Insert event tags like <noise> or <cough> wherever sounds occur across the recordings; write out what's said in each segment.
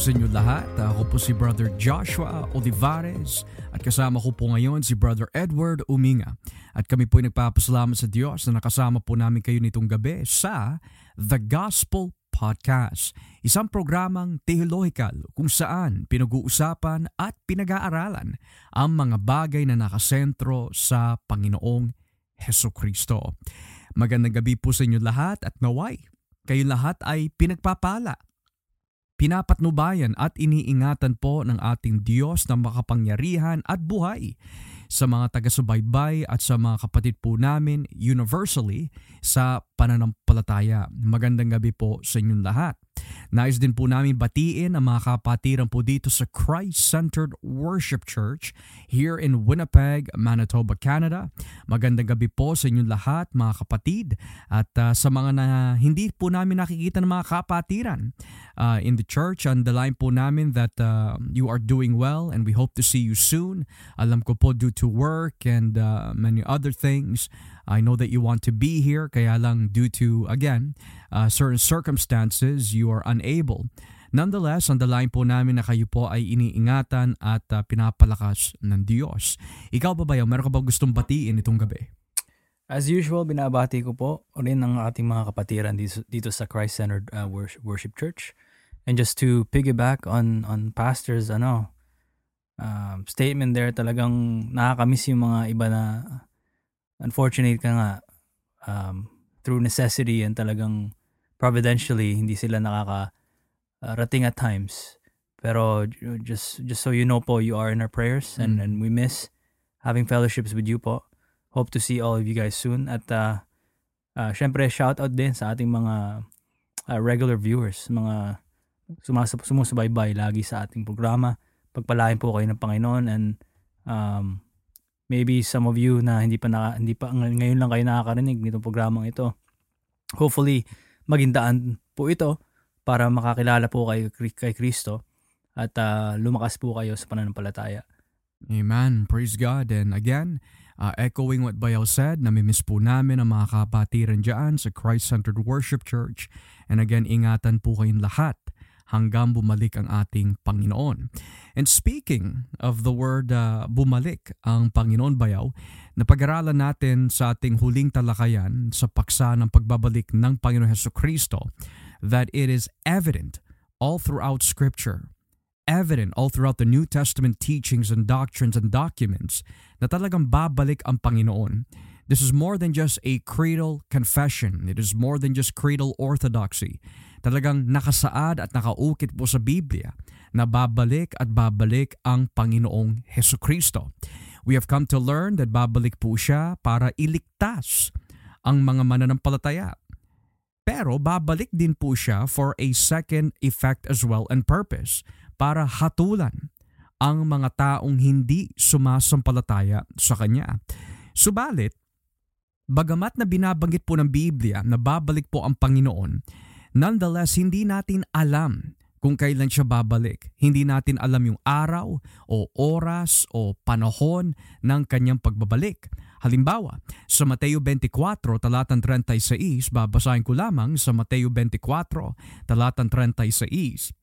sa inyo lahat. Ako po si Brother Joshua Olivares at kasama ko po ngayon si Brother Edward Uminga. At kami po ay nagpapasalamat sa Diyos na nakasama po namin kayo nitong gabi sa The Gospel Podcast, isang programang theological kung saan pinag-uusapan at pinag-aaralan ang mga bagay na nakasentro sa Panginoong Heso Kristo. Magandang gabi po sa inyo lahat at naway kayo lahat ay pinagpapala pinapatnubayan at iniingatan po ng ating Diyos na makapangyarihan at buhay sa mga taga-subaybay at sa mga kapatid po namin universally sa pananampalataya. Magandang gabi po sa inyong lahat. Nais din po namin batiin ang mga kapatiran po dito sa Christ-Centered Worship Church here in Winnipeg, Manitoba, Canada. Magandang gabi po sa inyong lahat mga kapatid at uh, sa mga na hindi po namin nakikita ng mga kapatiran uh, in the church. On the line po namin that uh, you are doing well and we hope to see you soon. Alam ko po due to work and uh, many other things, I know that you want to be here, kaya lang due to, again, uh, certain circumstances, you are unable. Nonetheless, on the line po namin na kayo po ay iniingatan at uh, pinapalakas ng Diyos. Ikaw ba ba yun? Meron ka ba gustong batiin itong gabi? As usual, binabati ko po rin ang ating mga kapatiran dito, dito sa Christ-Centered uh, Worship Church. And just to piggyback on on pastor's ano um, statement there, talagang nakakamiss yung mga iba na unfortunate ka nga um, through necessity and talagang providentially hindi sila nakaka-rating at times. Pero just just so you know po, you are in our prayers and, mm. and we miss having fellowships with you po. Hope to see all of you guys soon. At uh, uh, syempre, shout out din sa ating mga uh, regular viewers, mga sumasab- sumusubaybay lagi sa ating programa. Pagpalain po kayo ng Panginoon and um, maybe some of you na hindi pa na, hindi pa ngayon lang kayo nakakarinig nitong programang ito. Hopefully maging daan po ito para makakilala po kay kay Kristo at uh, lumakas po kayo sa pananampalataya. Amen. Praise God. And again, uh, echoing what Bayaw said, namimiss po namin ang mga kapatiran dyan sa Christ-Centered Worship Church. And again, ingatan po kayong lahat hanggang bumalik ang ating Panginoon. And speaking of the word uh, bumalik ang Panginoon bayaw, napag-aralan natin sa ating huling talakayan sa paksa ng pagbabalik ng Panginoon Heso Kristo that it is evident all throughout Scripture evident all throughout the New Testament teachings and doctrines and documents na talagang babalik ang Panginoon. This is more than just a creedal confession. It is more than just creedal orthodoxy talagang nakasaad at nakaukit po sa Biblia na babalik at babalik ang Panginoong Heso Kristo. We have come to learn that babalik po siya para iligtas ang mga mananampalataya. Pero babalik din po siya for a second effect as well and purpose para hatulan ang mga taong hindi sumasampalataya sa Kanya. Subalit, bagamat na binabanggit po ng Biblia na babalik po ang Panginoon, Nonetheless, hindi natin alam kung kailan siya babalik. Hindi natin alam yung araw o oras o panahon ng kanyang pagbabalik. Halimbawa, sa Mateo 24, talatang 36, babasahin ko lamang sa Mateo 24, talatang 36.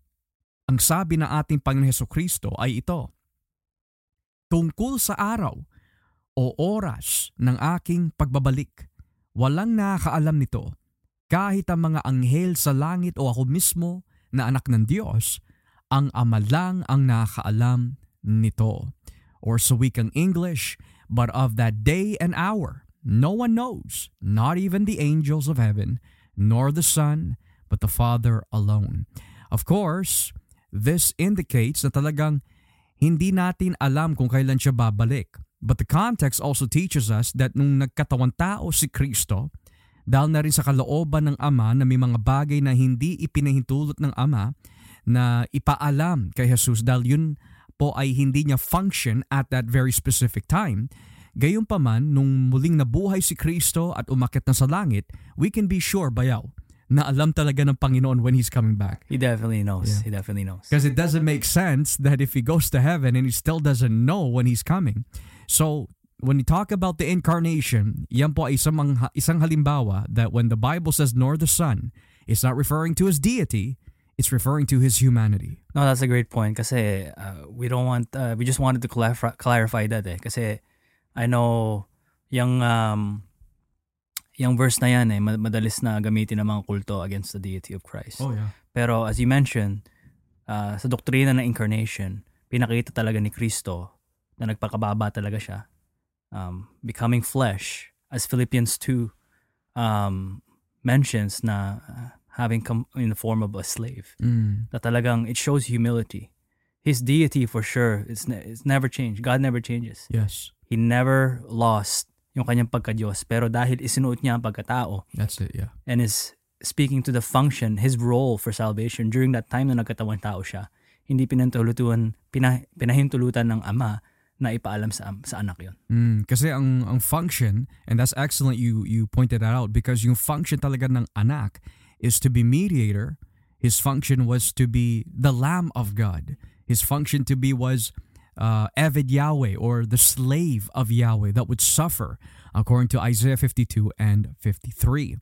Ang sabi ng ating Panginoon Heso Kristo ay ito, Tungkol sa araw o oras ng aking pagbabalik, walang nakakaalam nito kahit ang mga anghel sa langit o ako mismo na anak ng Diyos, ang Ama lang ang nakakaalam nito. Or sa wikang English, but of that day and hour, no one knows, not even the angels of heaven, nor the Son, but the Father alone. Of course, this indicates na talagang hindi natin alam kung kailan siya babalik. But the context also teaches us that nung nagkatawan tao si Kristo, dahil na rin sa kalooban ng Ama na may mga bagay na hindi ipinahintulot ng Ama na ipaalam kay Jesus dahil yun po ay hindi niya function at that very specific time. Gayunpaman, nung muling nabuhay si Kristo at umakit na sa langit, we can be sure, bayaw, na alam talaga ng Panginoon when He's coming back. He definitely knows. Yeah. He definitely knows. Because it doesn't make sense that if He goes to heaven and He still doesn't know when He's coming. So, when you talk about the incarnation, yan po ay isang, isang halimbawa that when the Bible says nor the Son, it's not referring to his deity, it's referring to his humanity. No, that's a great point kasi uh, we don't want uh, we just wanted to clarify, clarify that eh kasi I know yung um yung verse na yan eh madalis na gamitin ng mga kulto against the deity of Christ. Oh yeah. Pero as you mentioned, uh, sa doktrina ng incarnation, pinakita talaga ni Kristo na nagpakababa talaga siya. Um, becoming flesh as Philippians 2 um, mentions na uh, having come in the form of a slave. Mm. Na talagang it shows humility. His deity for sure it's, ne- it's never changed. God never changes. Yes. He never lost yung kanyang pagka-Diyos. Pero dahil isinuot niya ang pagkatao That's it, yeah. and is speaking to the function, his role for salvation during that time na nagkatawang tao siya, hindi pinantulutuan, pina, pinahintulutan ng ama na ipaalam sa sa anak yon. Mm, kasi ang ang function and that's excellent you you pointed that out because yung function talaga ng anak is to be mediator. His function was to be the lamb of God. His function to be was uh, Eved Yahweh or the slave of Yahweh that would suffer according to Isaiah 52 and 53.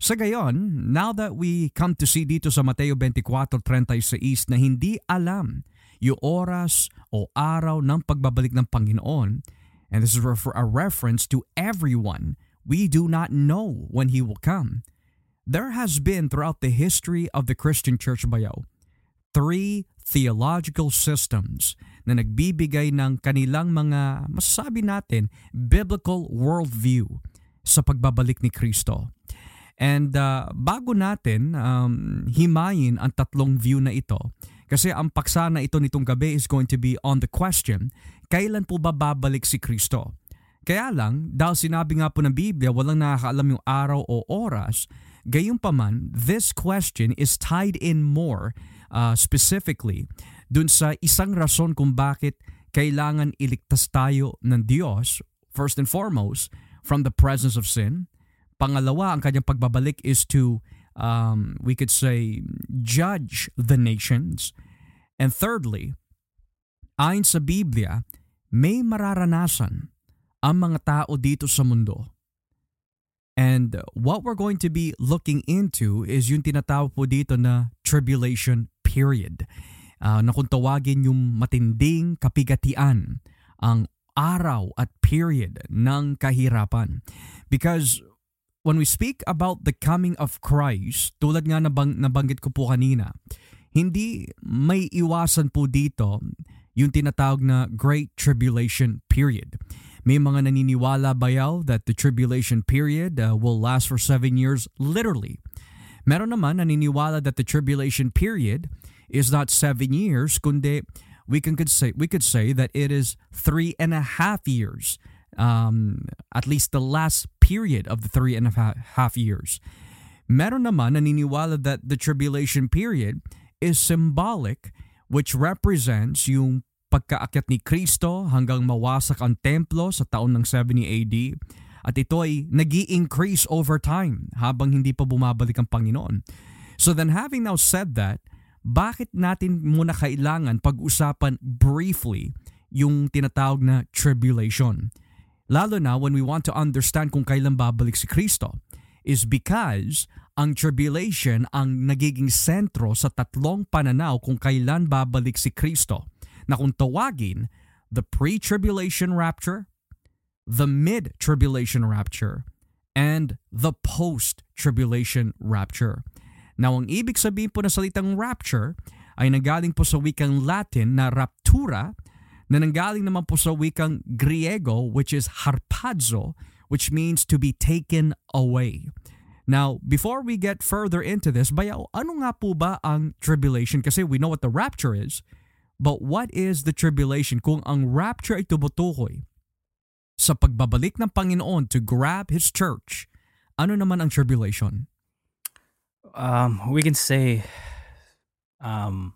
Sa gayon, now that we come to see dito sa Mateo 24.36 na hindi alam yung oras o araw ng pagbabalik ng Panginoon, and this is for a reference to everyone, we do not know when He will come. There has been throughout the history of the Christian Church Bayaw, three theological systems na nagbibigay ng kanilang mga, masasabi natin, biblical worldview sa pagbabalik ni Kristo. And uh, bago natin um, himayin ang tatlong view na ito, kasi ang paksa na ito nitong gabi is going to be on the question, kailan po ba babalik si Kristo? Kaya lang, dahil sinabi nga po ng Biblia, walang nakakaalam yung araw o oras, gayunpaman, this question is tied in more uh, specifically dun sa isang rason kung bakit kailangan iligtas tayo ng Diyos, first and foremost, from the presence of sin. Pangalawa, ang kanyang pagbabalik is to, um, we could say, judge the nations. And thirdly, ayon sa Biblia, may mararanasan ang mga tao dito sa mundo. And what we're going to be looking into is yung tinatawag po dito na tribulation period. Uh, na kung tawagin yung matinding kapigatian, ang araw at period ng kahirapan. Because when we speak about the coming of Christ, tulad nga nabang, nabanggit ko po kanina, hindi may iwasan po dito yung tinatawag na Great Tribulation Period. May mga naniniwala bayaw that the tribulation period uh, will last for seven years literally. Meron naman naniniwala that the tribulation period is not seven years, kundi we can could say we could say that it is three and a half years. Um, at least the last period of the three and a half years. Meron naman naniniwala that the tribulation period is symbolic which represents yung pagkaakyat ni Kristo hanggang mawasak ang templo sa taon ng 70 AD at ito ay nag increase over time habang hindi pa bumabalik ang Panginoon. So then having now said that, bakit natin muna kailangan pag-usapan briefly yung tinatawag na tribulation? Lalo na when we want to understand kung kailan babalik si Kristo is because ang tribulation ang nagiging sentro sa tatlong pananaw kung kailan babalik si Kristo na kung tawagin the pre-tribulation rapture, the mid-tribulation rapture, and the post-tribulation rapture. Now, ang ibig sabihin po ng salitang rapture ay nanggaling po sa wikang Latin na raptura na nanggaling naman po sa wikang Griego which is harpazo which means to be taken away. Now, before we get further into this, bayaw, ano nga po ba ang tribulation? Kasi we know what the rapture is, but what is the tribulation? Kung ang rapture ay tumutukoy sa pagbabalik ng Panginoon to grab His church, ano naman ang tribulation? Um, we can say, um,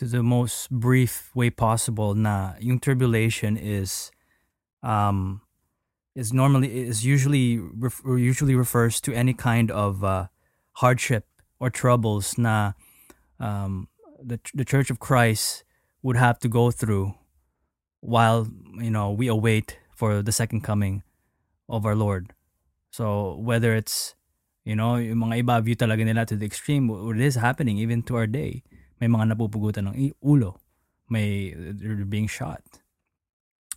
to the most brief way possible, na yung tribulation is, um, is normally is usually ref, usually refers to any kind of uh, hardship or troubles na um, the the Church of Christ would have to go through while you know we await for the second coming of our Lord. So whether it's You know, yung mga iba view talaga nila to the extreme. It is happening even to our day. May mga napupugutan ng ulo. May, they're being shot.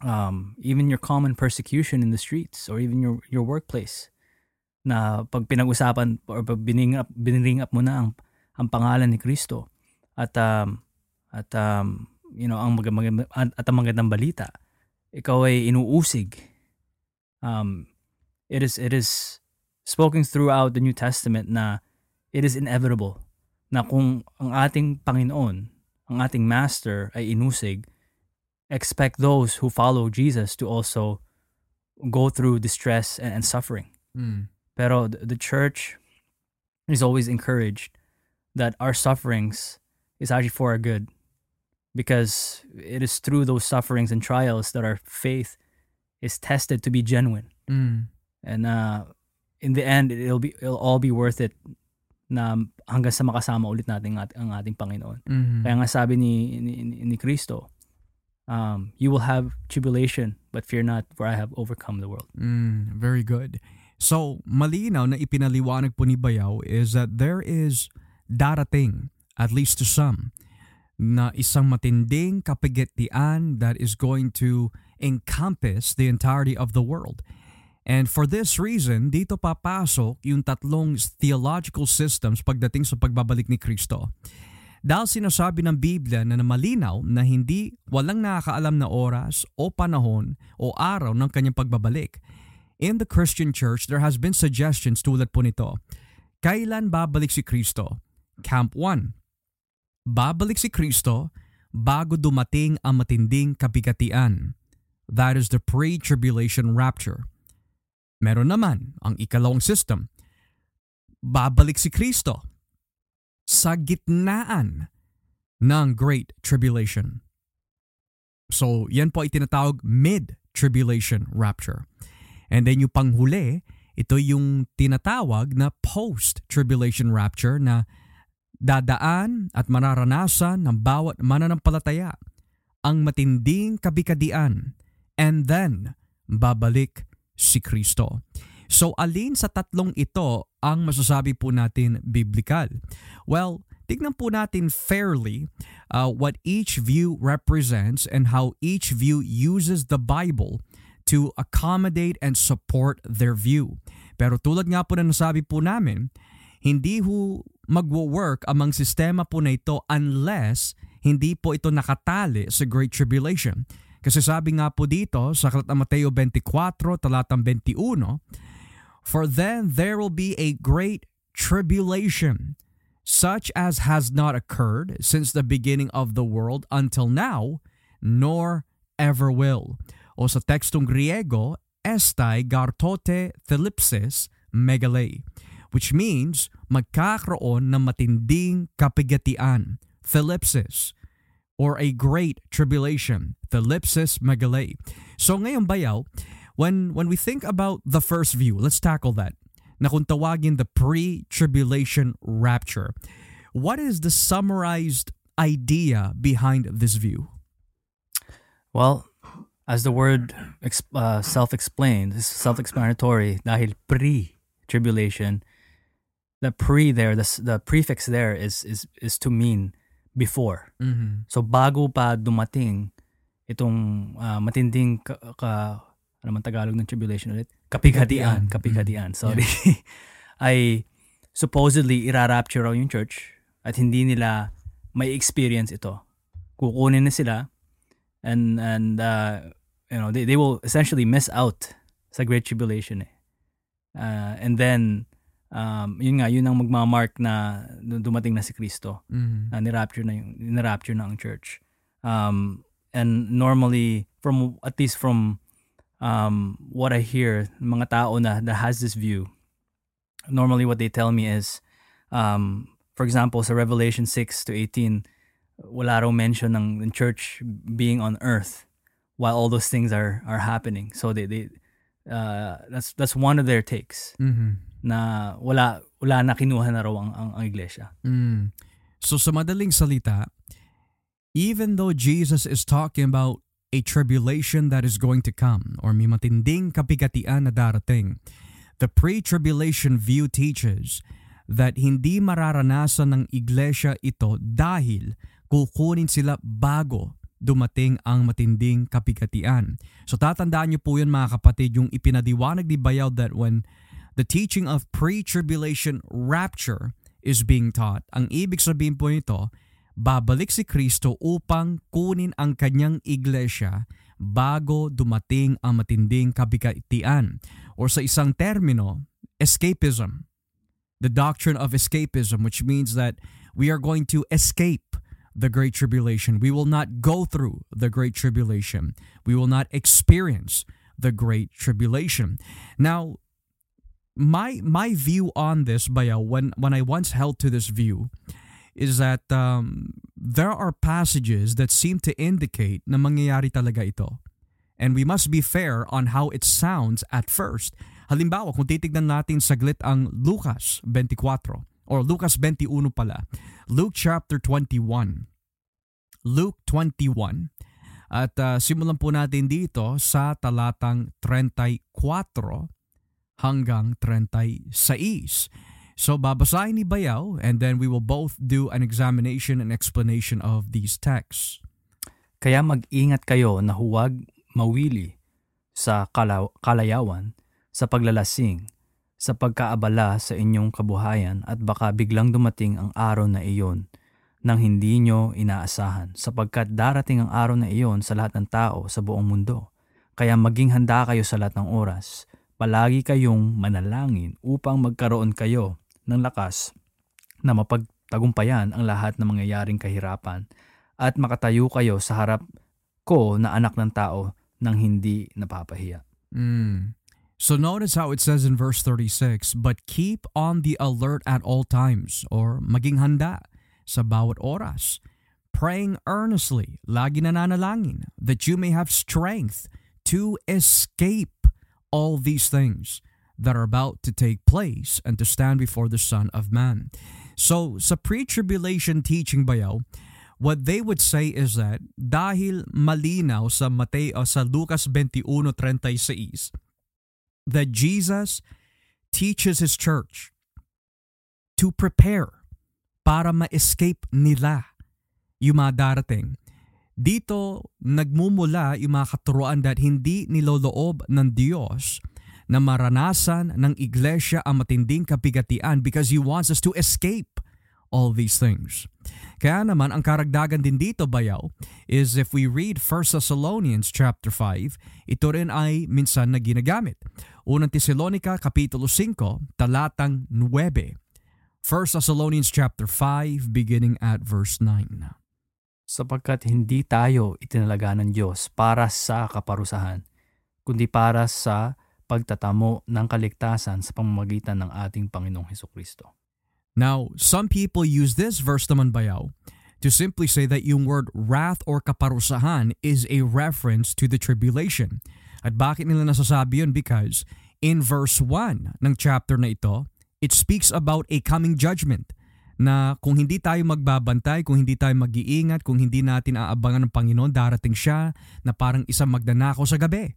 Um, even your common persecution in the streets or even your, your workplace na pag pinag-usapan or pag bining up, biniring up mo na ang, ang pangalan ni Kristo at um, at um, you know ang mag, mag, at ang magandang balita ikaw ay inuusig um, it is it is spoken throughout the New Testament na it is inevitable na kung ang ating Panginoon ang ating master ay inusig expect those who follow Jesus to also go through distress and, and suffering Mm. Pero the, the church is always encouraged that our sufferings is actually for our good because it is through those sufferings and trials that our faith is tested to be genuine. Mm. And uh, in the end, it'll be it'll all be worth it na hanggang sa makasama ulit natin ang, ang ating Panginoon. Mhm. Kaya nga sabi ni, ni, Kristo, um, you will have tribulation, but fear not, for I have overcome the world. Mm, very good. So, malinaw na ipinaliwanag po ni Bayaw is that there is darating, at least to some, na isang matinding kapigatian that is going to encompass the entirety of the world. And for this reason, dito papasok yung tatlong theological systems pagdating sa pagbabalik ni Kristo. Dahil sinasabi ng Biblia na malinaw na hindi walang nakakaalam na oras o panahon o araw ng kanyang pagbabalik. In the Christian church, there has been suggestions tulad po nito. Kailan babalik si Kristo? Camp 1. Babalik si Kristo bago dumating ang matinding kabigatian. That is the pre-tribulation rapture. Meron naman ang ikalawang system. Babalik si Kristo sa gitnaan ng Great Tribulation. So, yan po ay tinatawag mid-tribulation rapture. And then yung panghuli, ito yung tinatawag na post-tribulation rapture na dadaan at mararanasan ng bawat mananampalataya ang matinding kabikadian and then babalik si Kristo. So alin sa tatlong ito ang masasabi po natin biblical? Well, tignan po natin fairly uh, what each view represents and how each view uses the Bible to accommodate and support their view. Pero tulad nga po na nasabi po namin, hindi ho magwo-work amang sistema po na ito unless hindi po ito nakatali sa Great Tribulation. Kasi sabi nga po dito sa Aklat Mateo 24, talatang 21, For then there will be a great tribulation, such as has not occurred since the beginning of the world until now, nor ever will. O sa tekstong Griego, estai gartote thelipsis megale, which means magkakaroon ng matinding kapigatian, thelipsis, or a great tribulation, thelipsis megale. So ngayon bayaw, when when we think about the first view, let's tackle that. Na kung tawagin the pre-tribulation rapture. What is the summarized idea behind this view? Well, as the word uh, self-explained, it's self-explanatory dahil pre-tribulation, the pre there, the, the prefix there is is is to mean before. Mm-hmm. So bago pa dumating itong uh, matinding ka, ka ano man Tagalog ng tribulation ulit? Kapigatian, kapigatian. Sorry. <laughs> ay supposedly irarapture raw yung church at hindi nila may experience ito. Kukunin na sila and and uh, you know they, they will essentially miss out sa great tribulation eh. Uh, and then um, yun nga yun ang magmamark na dumating na si Kristo Mm-hmm. na ni-rapture na yung ni-rapture na ang church. Um, and normally from at least from um, what I hear mga tao na that has this view normally what they tell me is um, for example sa Revelation 6 to 18 wala raw mention ng, ng church being on earth while all those things are are happening so they they uh, that's that's one of their takes Mm-hmm. Na wala wala na kinuha na raw ang, ang, ang iglesia Mm. So sa madaling salita, even though Jesus is talking about a tribulation that is going to come or may matinding kapigatian na darating, The pre-tribulation view teaches that hindi mararanasan ng iglesia ito dahil kukunin sila bago dumating ang matinding kapigatian. So tatandaan niyo po yun mga kapatid, yung ipinadiwanag ni Bayaw that when the teaching of pre-tribulation rapture is being taught, ang ibig sabihin po nito, babalik si Kristo upang kunin ang kanyang iglesia bago dumating ang matinding kabigatian. Or sa isang termino, escapism. The doctrine of escapism, which means that we are going to escape the Great Tribulation. We will not go through the Great Tribulation. We will not experience the Great Tribulation. Now, my my view on this, Baya, when when I once held to this view, is that um, there are passages that seem to indicate na mangyayari talaga ito. And we must be fair on how it sounds at first. Halimbawa, kung titignan natin saglit ang Lucas 24 or Lucas 21 pala. Luke chapter 21. Luke 21. At uh, simulan po natin dito sa talatang 34 hanggang 36. So babasahin ni Bayaw and then we will both do an examination and explanation of these texts. Kaya mag-ingat kayo na huwag mawili sa kalaw- kalayawan, sa paglalasing, sa pagkaabala sa inyong kabuhayan at baka biglang dumating ang araw na iyon nang hindi nyo inaasahan sapagkat darating ang araw na iyon sa lahat ng tao sa buong mundo. Kaya maging handa kayo sa lahat ng oras. Palagi kayong manalangin upang magkaroon kayo ng lakas na mapagtagumpayan ang lahat ng mangyayaring kahirapan at makatayo kayo sa harap ko na anak ng tao nang hindi napapahiya. Mm. So notice how it says in verse 36, But keep on the alert at all times, or maging handa sa bawat oras, praying earnestly, lagi nananalangin, that you may have strength to escape all these things that are about to take place and to stand before the Son of Man. So sa pre-tribulation teaching bayaw, what they would say is that dahil malinaw sa Mateo sa Lucas 21:36 that Jesus teaches his church to prepare para ma-escape nila yung mga darating. Dito nagmumula yung mga katuruan that hindi niloloob ng Diyos na maranasan ng iglesia ang matinding kapigatian because He wants us to escape all these things. Kaya naman ang karagdagan din dito bayaw is if we read 1 Thessalonians chapter 5, ito rin ay minsan na ginagamit. Unang Tesalonica kapitulo 5, talatang 9. 1 Thessalonians chapter 5 beginning at verse 9. Sapagkat hindi tayo itinalaga ng Diyos para sa kaparusahan, kundi para sa pagtatamo ng kaligtasan sa pamamagitan ng ating Panginoong Heso Kristo. Now, some people use this verse naman bayaw to simply say that yung word wrath or kaparusahan is a reference to the tribulation. At bakit nila nasasabi yun? Because in verse 1 ng chapter na ito, it speaks about a coming judgment na kung hindi tayo magbabantay, kung hindi tayo mag-iingat, kung hindi natin aabangan ng Panginoon, darating siya na parang isang magdanakaw sa gabi.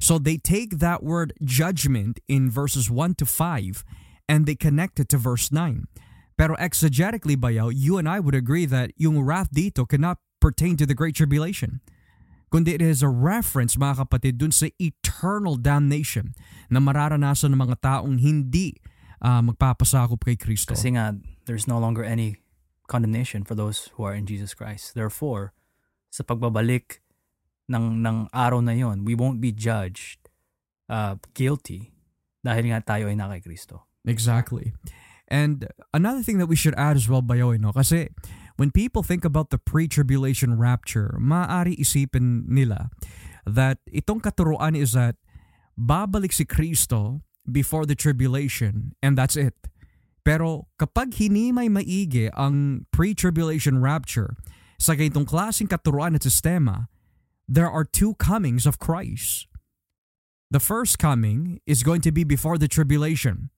So they take that word judgment in verses 1 to 5 and they connect it to verse 9. Pero exegetically bayaw, you and I would agree that yung wrath dito cannot pertain to the Great Tribulation. Kundi it is a reference mga kapatid dun sa eternal damnation na mararanasan ng mga taong hindi uh, magpapasakop kay Kristo. Kasi nga, there's no longer any condemnation for those who are in Jesus Christ. Therefore, sa pagbabalik ng, ng araw na yon, we won't be judged uh, guilty dahil nga tayo ay na kay Kristo. Exactly. And another thing that we should add as well, Bayoy, no? Kasi when people think about the pre-tribulation rapture, maaari isipin nila that itong katuruan is that babalik si Kristo before the tribulation and that's it. Pero kapag hinimay maigi ang pre-tribulation rapture sa ganitong klaseng katuruan at sistema, there are two comings of Christ. The first coming is going to be before the tribulation.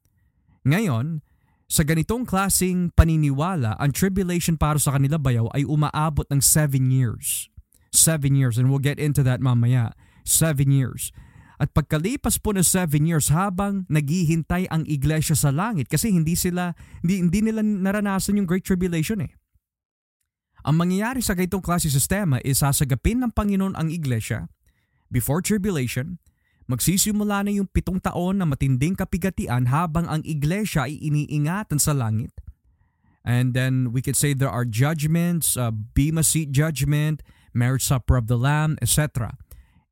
Ngayon, sa ganitong klasing paniniwala, ang tribulation para sa kanila bayaw ay umaabot ng 7 years. 7 years and we'll get into that mamaya. 7 years. At pagkalipas po ng seven years habang naghihintay ang iglesia sa langit kasi hindi sila hindi, hindi nila naranasan yung Great Tribulation eh. Ang mangyayari sa ganitong klase sistema is sasagapin ng Panginoon ang iglesia before tribulation, magsisimula na yung pitong taon na matinding kapigatian habang ang iglesia ay iniingatan sa langit. And then we could say there are judgments, uh, Bema Seat judgment, marriage supper of the Lamb, etc.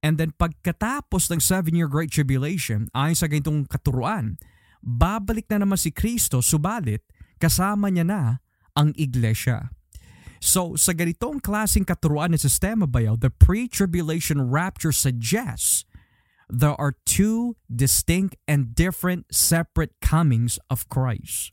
And then pagkatapos ng seven-year Great Tribulation, ayon sa ganitong katuruan, babalik na naman si Kristo subalit kasama niya na ang iglesia. So sa ganitong klaseng katuruan ng sistema bayaw, the pre-tribulation rapture suggests there are two distinct and different separate comings of Christ.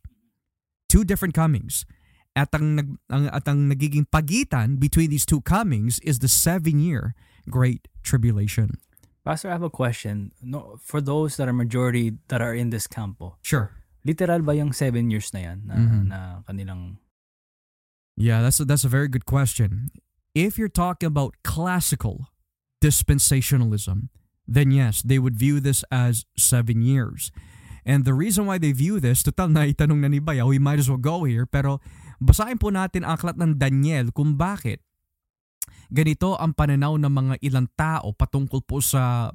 Two different comings. At ang, ang, at ang nagiging pagitan between these two comings is the seven-year Great Tribulation. Pastor, I have a question. No, for those that are majority that are in this campo, Sure. literal ba yung seven years na yan na, Mhm. na kanilang Yeah, that's a, that's a very good question. If you're talking about classical dispensationalism, then yes, they would view this as seven years. And the reason why they view this, total na itanong na ni Bayaw, we might as well go here, pero basahin po natin ang aklat ng Daniel kung bakit ganito ang pananaw ng mga ilang tao patungkol po sa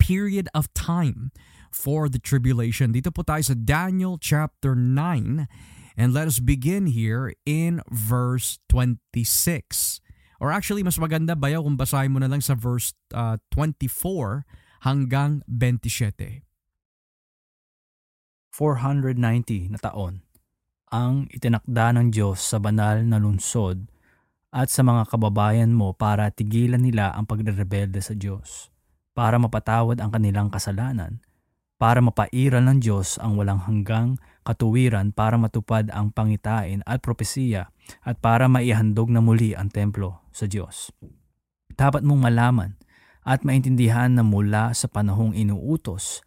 period of time for the tribulation. Dito po tayo sa Daniel chapter 9 and let us begin here in verse 26. Or actually, mas maganda ba kung basahin mo na lang sa verse uh, 24 hanggang 27. 490 na taon ang itinakda ng Diyos sa banal na lungsod at sa mga kababayan mo para tigilan nila ang pagrerebelde sa Diyos, para mapatawad ang kanilang kasalanan, para mapairal ng Diyos ang walang hanggang katuwiran para matupad ang pangitain at propesiya at para maihandog na muli ang templo sa Diyos. Dapat mong malaman at maintindihan na mula sa panahong inuutos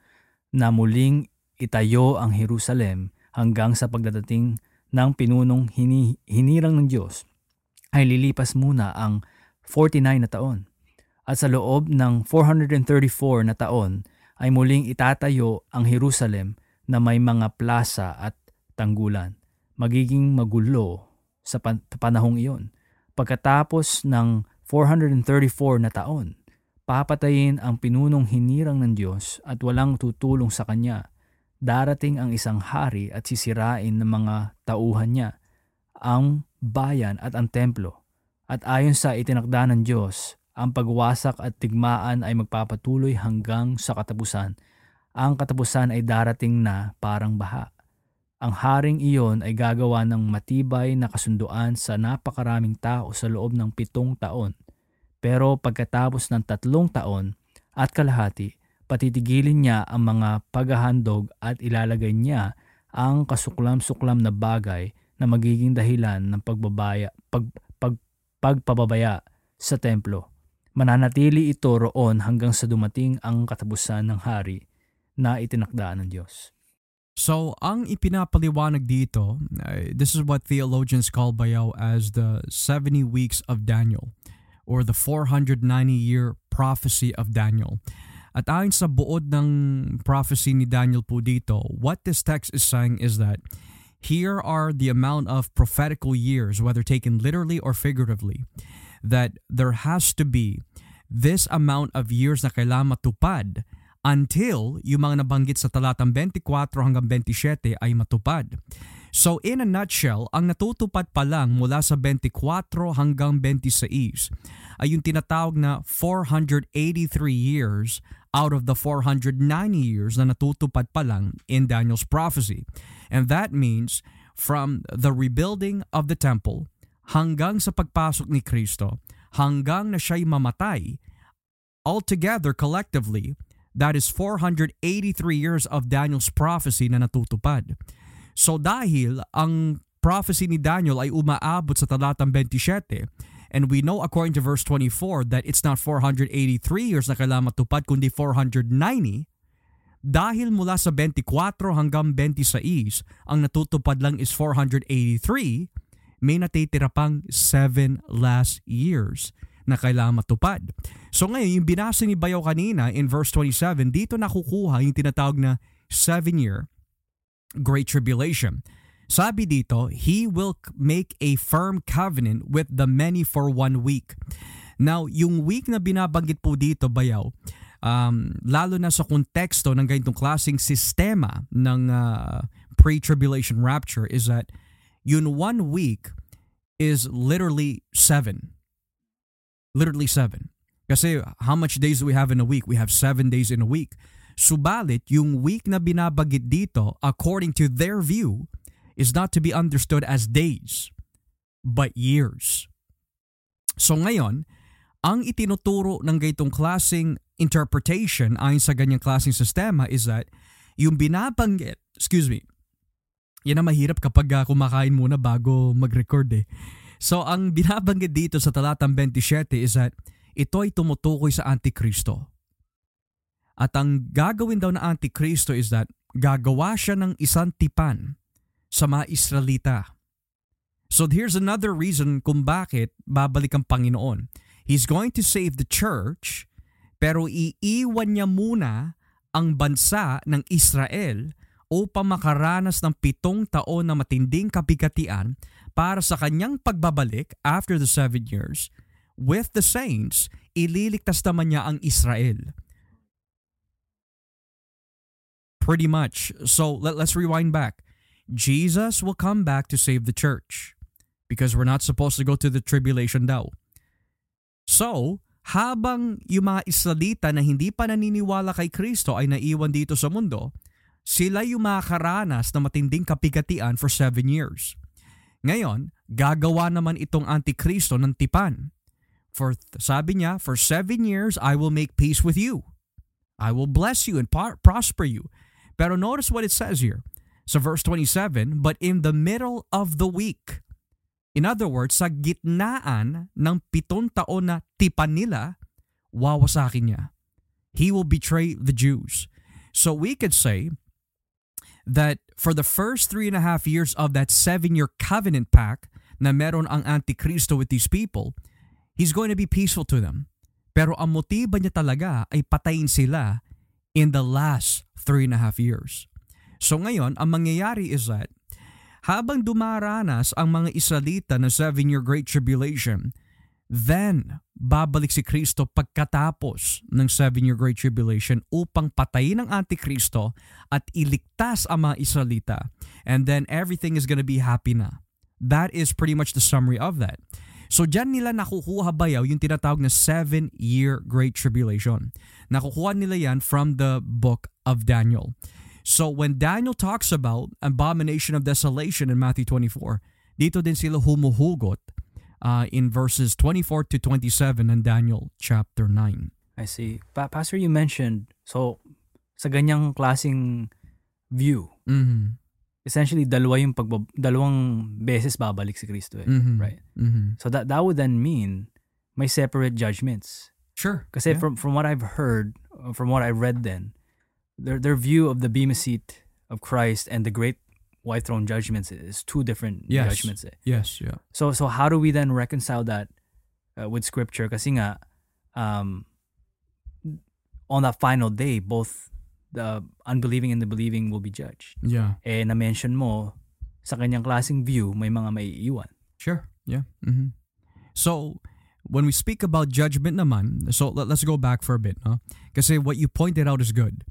na muling itayo ang Jerusalem hanggang sa pagdadating ng pinunong hini- hinirang ng Diyos ay lilipas muna ang 49 na taon. At sa loob ng 434 na taon ay muling itatayo ang Jerusalem na may mga plaza at tanggulan. Magiging magulo sa pan- panahong iyon. Pagkatapos ng 434 na taon, papatayin ang pinunong hinirang ng Diyos at walang tutulong sa Kanya. Darating ang isang hari at sisirain ng mga tauhan niya ang bayan at ang templo. At ayon sa itinakda ng Diyos, ang pagwasak at tigmaan ay magpapatuloy hanggang sa katapusan. Ang katapusan ay darating na parang baha. Ang haring iyon ay gagawa ng matibay na kasunduan sa napakaraming tao sa loob ng pitong taon. Pero pagkatapos ng tatlong taon at kalahati, patitigilin niya ang mga paghahandog at ilalagay niya ang kasuklam-suklam na bagay na magiging dahilan ng pagbabaya, pag, pag, pagpababaya sa templo. Mananatili ito roon hanggang sa dumating ang katapusan ng hari na itinakda ng Diyos. So, ang ipinapaliwanag dito, this is what theologians call bayaw as the 70 weeks of Daniel or the 490-year prophecy of Daniel. At ayon sa buod ng prophecy ni Daniel po dito, what this text is saying is that here are the amount of prophetical years, whether taken literally or figuratively, that there has to be this amount of years na kailangan matupad until yung mga nabanggit sa talatang 24 hanggang 27 ay matupad. So in a nutshell, ang natutupad pa lang mula sa 24 hanggang 26 ay yung tinatawag na 483 years out of the 490 years na natutupad pa lang in Daniel's prophecy. And that means from the rebuilding of the temple hanggang sa pagpasok ni Kristo, hanggang na siya'y mamatay, altogether collectively, that is 483 years of Daniel's prophecy na natutupad. So dahil ang prophecy ni Daniel ay umaabot sa talatang 27, and we know according to verse 24 that it's not 483 years na kailangan matupad kundi 490, dahil mula sa 24 hanggang 26, ang natutupad lang is 483, may natitira pang 7 last years na kailangan matupad. So ngayon, yung binasa ni Bayaw kanina in verse 27, dito nakukuha yung tinatawag na seven-year Great Tribulation. Sabi dito, He will make a firm covenant with the many for one week. Now, yung week na binabanggit po dito, Bayaw, um, lalo na sa konteksto ng ganitong klaseng sistema ng uh, pre-tribulation rapture is that yun one week is literally seven. Literally seven. Kasi how much days do we have in a week? We have seven days in a week. Subalit, yung week na binabagit dito, according to their view, is not to be understood as days, but years. So ngayon, ang itinuturo ng gaytong klaseng interpretation ayon sa ganyang klaseng sistema is that yung binabanggit, excuse me, yan ang mahirap kapag uh, kumakain muna bago mag-record eh. So ang binabanggit dito sa talatang 27 is that ito ay tumutukoy sa Antikristo. At ang gagawin daw ng Antikristo is that gagawa siya ng isang tipan sa mga Israelita. So here's another reason kung bakit babalik ang Panginoon. He's going to save the church, pero iiwan niya muna ang bansa ng Israel upang makaranas ng pitong taon na matinding kapigatian para sa kanyang pagbabalik after the seven years with the saints, ililigtas naman niya ang Israel. Pretty much. So let, let's rewind back. Jesus will come back to save the church because we're not supposed to go to the tribulation daw. So, habang yung mga Israelita na hindi pa naniniwala kay Kristo ay naiwan dito sa mundo, sila yung makakaranas na matinding kapigatian for seven years. Ngayon, gagawa naman itong Antikristo ng tipan. For, sabi niya, for seven years I will make peace with you. I will bless you and prosper you. Pero notice what it says here. So verse 27, but in the middle of the week, In other words, sa gitnaan ng pitong taon na tipan nila, wawasakin niya. He will betray the Jews. So we could say that for the first three and a half years of that seven-year covenant pact na meron ang Antikristo with these people, he's going to be peaceful to them. Pero ang motiba niya talaga ay patayin sila in the last three and a half years. So ngayon, ang mangyayari is that habang dumaranas ang mga Israelita ng seven-year Great Tribulation, then babalik si Kristo pagkatapos ng seven-year Great Tribulation upang patayin ang Antikristo at iligtas ang mga Israelita. And then everything is gonna be happy na. That is pretty much the summary of that. So dyan nila nakukuha bayaw yung tinatawag na seven-year Great Tribulation. Nakukuha nila yan from the book of Daniel. So when Daniel talks about abomination of desolation in Matthew 24, dito din sila humuhugot uh, in verses 24 to 27 in Daniel chapter 9. I see. Pa- Pastor, you mentioned, so sa ganyang klasing view, Mm-hmm. essentially dalawa yung pagbab- dalawang beses babalik si Kristo eh. Mm-hmm. Right. Mm-hmm. So that that would then mean may separate judgments. Sure. Kasi Yeah. from from what I've heard, uh, from what I read then, their their view of the Bema seat of Christ and the great white throne judgments is two different Yes. judgments. Eh. Yes, yeah. So so how do we then reconcile that uh, with scripture? Kasi nga um on that final day both the unbelieving and the believing will be judged. Yeah. Eh na-mention mo sa kanyang klaseng view may mga maiiwan. Sure. Yeah. Mm-hmm. So, when we speak about judgment naman, so let, let's go back for a bit, no? Kasi what you pointed out is good.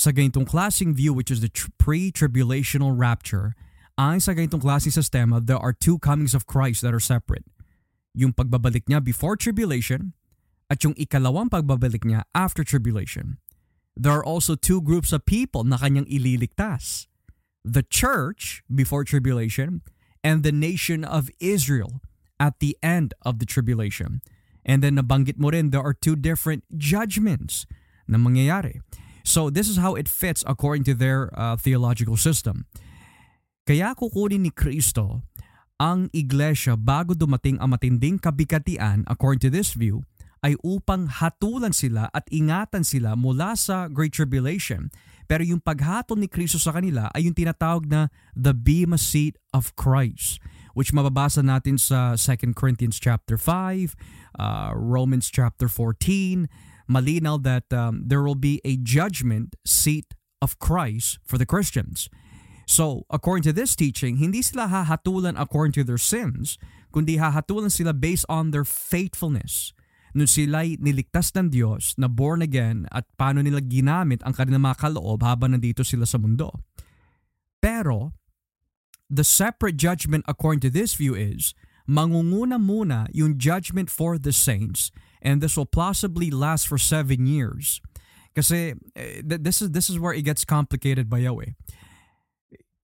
Sa ganitong klaseng view, which is the tr- pre-tribulational rapture, ayon sa ganitong klaseng sistema, there are two comings of Christ that are separate. Yung pagbabalik niya before tribulation at yung ikalawang pagbabalik niya after tribulation. There are also two groups of people na kanyang ililigtas. The church before tribulation and the nation of Israel at the end of the tribulation. And then nabanggit mo rin, there are two different judgments na mangyayari. So this is how it fits according to their uh, theological system. Kaya kukunin ni Kristo ang iglesia bago dumating ang matinding kabigatian according to this view ay upang hatulan sila at ingatan sila mula sa Great Tribulation. Pero yung paghatol ni Kristo sa kanila ay yung tinatawag na the Bema Seat of Christ which mababasa natin sa 2 Corinthians chapter 5, uh, Romans chapter 14, malinaw that um, there will be a judgment seat of Christ for the Christians. So, according to this teaching, hindi sila hahatulan according to their sins, kundi hahatulan sila based on their faithfulness nung sila'y niligtas ng Diyos na born again at paano nila ginamit ang kanilang mga kaloob habang nandito sila sa mundo. Pero, the separate judgment according to this view is, mangunguna muna yung judgment for the saints and this will possibly last for seven years. Kasi eh, this is this is where it gets complicated by Yahweh.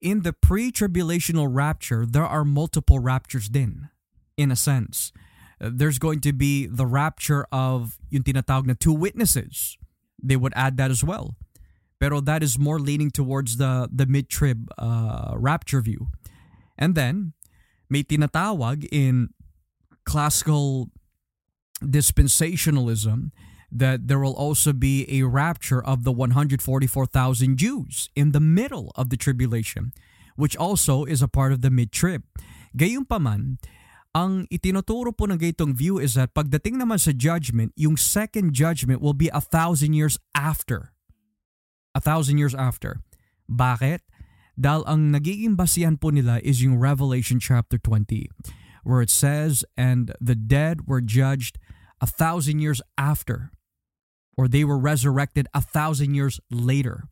In the pre-tribulational rapture, there are multiple raptures din, in a sense. There's going to be the rapture of yung tinatawag na two witnesses. They would add that as well. Pero that is more leaning towards the the mid-trib uh, rapture view. And then may tinatawag in classical dispensationalism that there will also be a rapture of the 144,000 Jews in the middle of the tribulation, which also is a part of the mid-trib. Gayunpaman, ang itinuturo po ng gaytong view is that pagdating naman sa judgment, yung second judgment will be a thousand years after. A thousand years after. Bakit? Dahil ang nagiging basihan po nila is yung Revelation chapter 20 where it says, And the dead were judged a thousand years after or they were resurrected a thousand years later.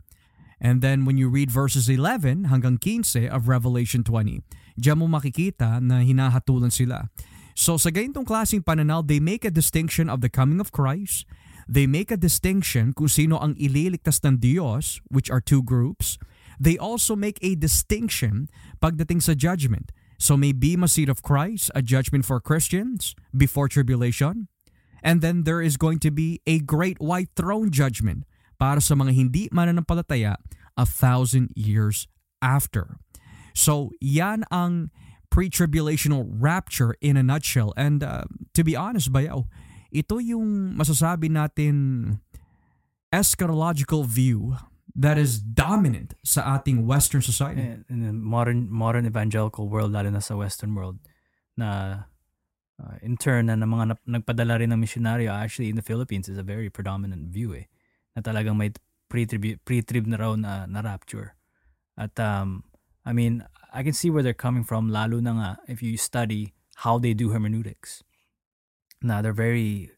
And then when you read verses 11 hanggang 15 of Revelation 20, diyan mo makikita na hinahatulan sila. So sa ganitong klaseng pananaw, they make a distinction of the coming of Christ. They make a distinction kung sino ang ililigtas ng Diyos, which are two groups. They also make a distinction pagdating sa judgment. So may be a seat of Christ, a judgment for Christians before tribulation. And then there is going to be a great white throne judgment para sa mga hindi mananampalataya a thousand years after. So, yan ang pre-tribulational rapture in a nutshell. And uh, to be honest, bayaw, ito yung masasabi natin eschatological view that is dominant sa ating Western society. In the modern modern evangelical world, lalo na sa Western world, na uh, in turn na ng mga nap- nagpadala rin ng misyonaryo, actually in the Philippines is a very predominant view eh, na talagang may pre-trib, pre-trib na raw na, na rapture. At um, I mean, I can see where they're coming from lalo na nga if you study how they do hermeneutics. Na they're very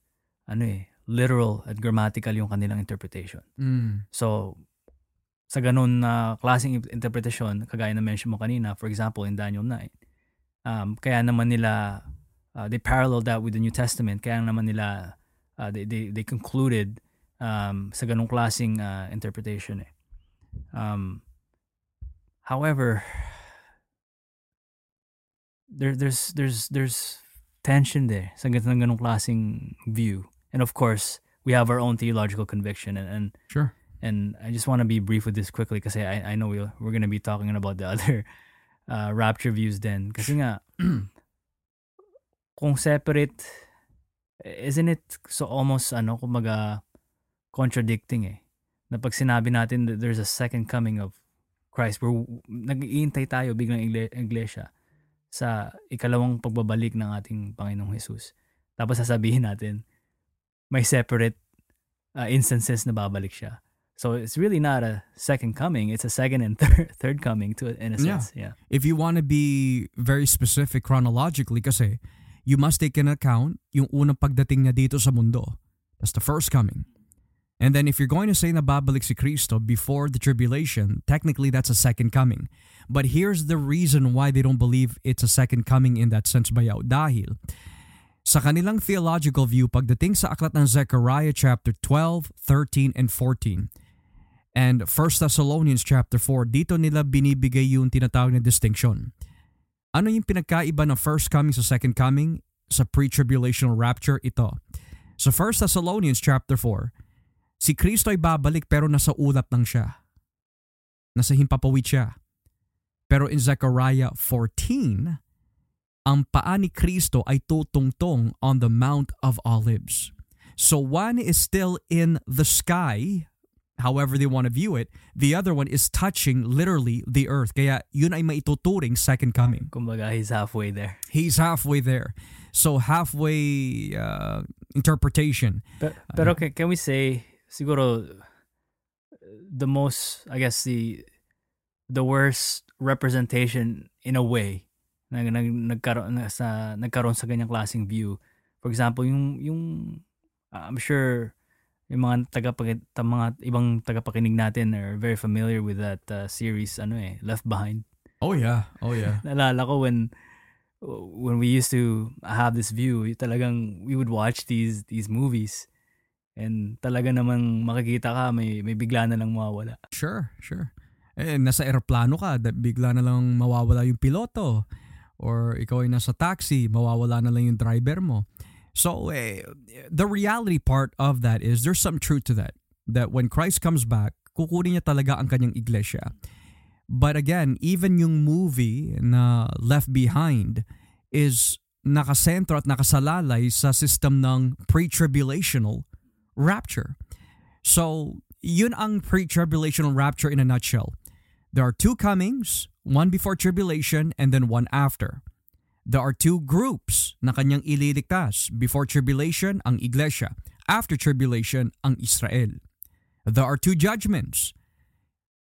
ano eh, literal at grammatical yung kanilang interpretation. Mm. So, sa ganun na klaseng interpretation, kagaya na mention mo kanina, for example, in Daniel 9, um, kaya naman nila, uh, they paralleled that with the New Testament, kaya naman nila, uh, they, they, they concluded um, sa ganung klaseng uh, interpretation eh. Um, however, there there's there's there's tension there sa ganung ganung klaseng view. And of course, we have our own theological conviction and, and Sure. and I just want to be brief with this quickly because I I know we'll, we're going to be talking about the other uh, rapture views then kasi nga <clears throat> kung separate isn't it so almost ano kumaga contradicting eh? Na pag sinabi natin that there's a second coming of Christ we're nag-iintay tayo biglang igle- iglesia sa ikalawang pagbabalik ng ating Panginoong Jesus. Tapos sasabihin natin may separate uh, instances na babalik siya. So it's really not a second coming it's a second and <laughs> third third coming to in a Yeah. sense yeah. If you want to be very specific chronologically kasi you must take into account yung unang pagdating niya dito sa mundo. That's the first coming. And then if you're going to say na babalik si Kristo before the tribulation, technically that's a second coming. But here's the reason why they don't believe it's a second coming in that sense bayaw. Dahil sa kanilang theological view, pagdating sa aklat ng Zechariah chapter 12, 13, and 14, and 1 Thessalonians chapter 4, dito nila binibigay yung tinatawag na distinction. Ano yung pinagkaiba ng first coming sa second coming sa pre-tribulational rapture? Ito. Sa 1 Thessalonians chapter 4, si Kristo ay babalik pero nasa ulap lang siya. Nasa himpapawid siya. Pero in Zechariah 14, ang paa ni Kristo ay tutungtong on the Mount of Olives. So one is still in the sky however they want to view it. The other one is touching literally the earth. Kaya yun ay maituturing second coming. Kumbaga, he's halfway there. He's halfway there. So halfway uh, interpretation. Pero, pero can, can we say, siguro, the most, I guess, the the worst representation in a way na, na nagkaroon na sa nagkaroon sa ganyang klaseng view. For example, yung yung I'm sure yung mga taga mga ibang tagapakinig natin are very familiar with that uh, series ano eh Left Behind. Oh yeah. Oh yeah. <laughs> Nalala ko when when we used to have this view, talagang we would watch these these movies and talaga namang makikita ka may may bigla na lang mawawala. Sure, sure. Eh, nasa eroplano ka, bigla na lang mawawala yung piloto. Or ikaw ay nasa taxi, mawawala na lang yung driver mo. So, eh, the reality part of that is there's some truth to that. That when Christ comes back, kukunin niya talaga ang kanyang iglesia. But again, even yung movie na Left Behind is nakasentro at nakasalalay sa system ng pre-tribulational rapture. So, yun ang pre-tribulational rapture in a nutshell. There are two comings, one before tribulation and then one after. There are two groups na kanyang ililigtas. Before tribulation, ang iglesia. After tribulation, ang Israel. There are two judgments.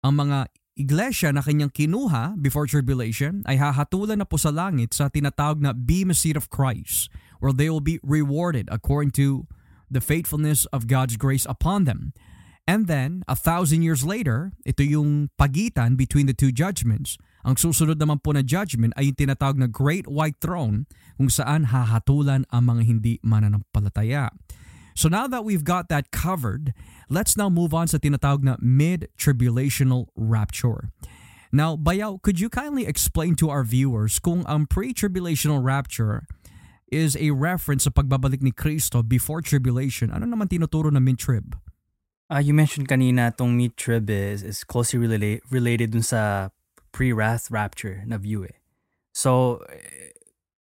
Ang mga iglesia na kanyang kinuha before tribulation ay hahatulan na po sa langit sa tinatawag na Bema Seat of Christ where they will be rewarded according to the faithfulness of God's grace upon them. And then, a thousand years later, ito yung pagitan between the two judgments. Ang susunod naman po na judgment ay yung tinatawag na Great White Throne kung saan hahatulan ang mga hindi mananampalataya. So now that we've got that covered, let's now move on sa tinatawag na mid-tribulational rapture. Now, Bayaw, could you kindly explain to our viewers kung ang pre-tribulational rapture is a reference sa pagbabalik ni Kristo before tribulation? Ano naman tinuturo na mid-trib? Uh, you mentioned kanina tong meat trib is, is closely related related dun sa pre-wrath rapture na view eh. So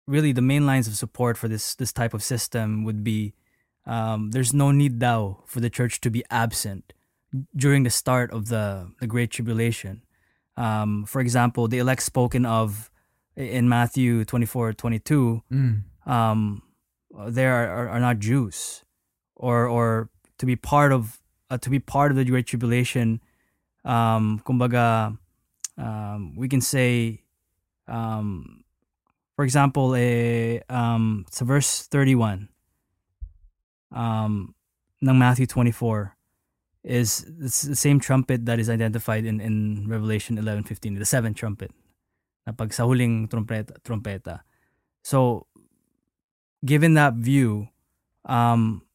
really the main lines of support for this this type of system would be um, there's no need thou for the church to be absent during the start of the, the Great Tribulation. Um, for example, the elect spoken of in Matthew 24, 22, mm. um, they are, are, are not Jews or, or to be part of uh, to be part of the Great Tribulation, um, kumbaga, um, we can say, um, for example, a um, verse 31 um, ng Matthew 24 is it's the same trumpet that is identified in, in Revelation 11:15, the seventh trumpet, na pag sa huling trumpeta, trumpeta. So, given that view, um,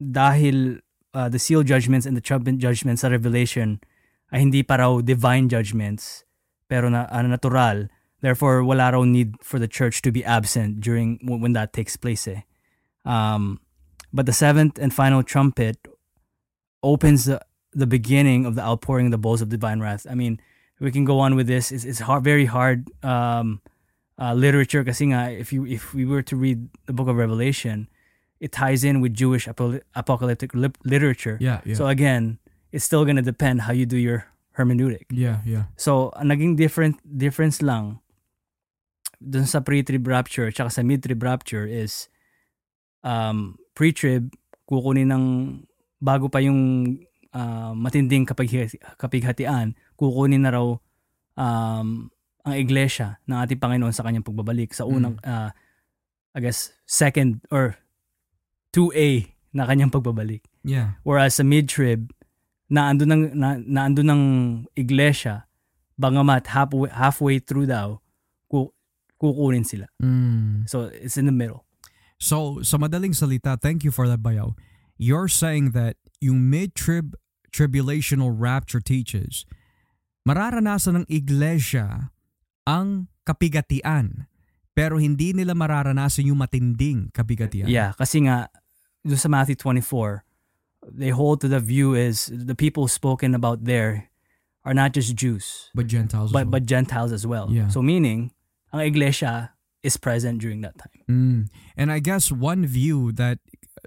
dahil uh, the seal judgments and the trumpet judgments sa Revelation ay hindi pa raw divine judgments pero na uh, natural. Therefore, wala raw need for the church to be absent during when that takes place. Eh. Um, but the seventh and final trumpet opens the, the beginning of the outpouring of the bowls of divine wrath. I mean, we can go on with this. It's, it's hard, very hard um, uh, literature kasi nga, if you if we were to read the book of Revelation, it ties in with Jewish apocalyptic literature. Yeah, yeah. So again, it's still gonna depend how you do your hermeneutic. Yeah, yeah. So, ang naging different difference lang dun sa pre-trib rapture at sa mid-trib rapture is um, pre-trib kukunin ng bago pa yung uh, matinding kapag kapighatian, kukunin na raw um, ang iglesia ng ating Panginoon sa kanyang pagbabalik sa unang mm. uh, I guess second or 2A na kanyang pagbabalik. Yeah. Whereas sa mid-trib, naando ng, na, naando ng iglesia, bangamat halfway, halfway through daw, kukunin sila. Mm. So, it's in the middle. So, sa madaling salita, thank you for that, Bayaw. You're saying that yung mid-trib tribulational rapture teaches, mararanasan ng iglesia ang kapigatian pero hindi nila mararanasan yung matinding kabigatian. Yeah, kasi nga doon sa Matthew 24, they hold to the view is the people spoken about there are not just Jews, but Gentiles, but, well. but Gentiles as well. Yeah. So meaning, ang iglesia is present during that time. Mm. And I guess one view that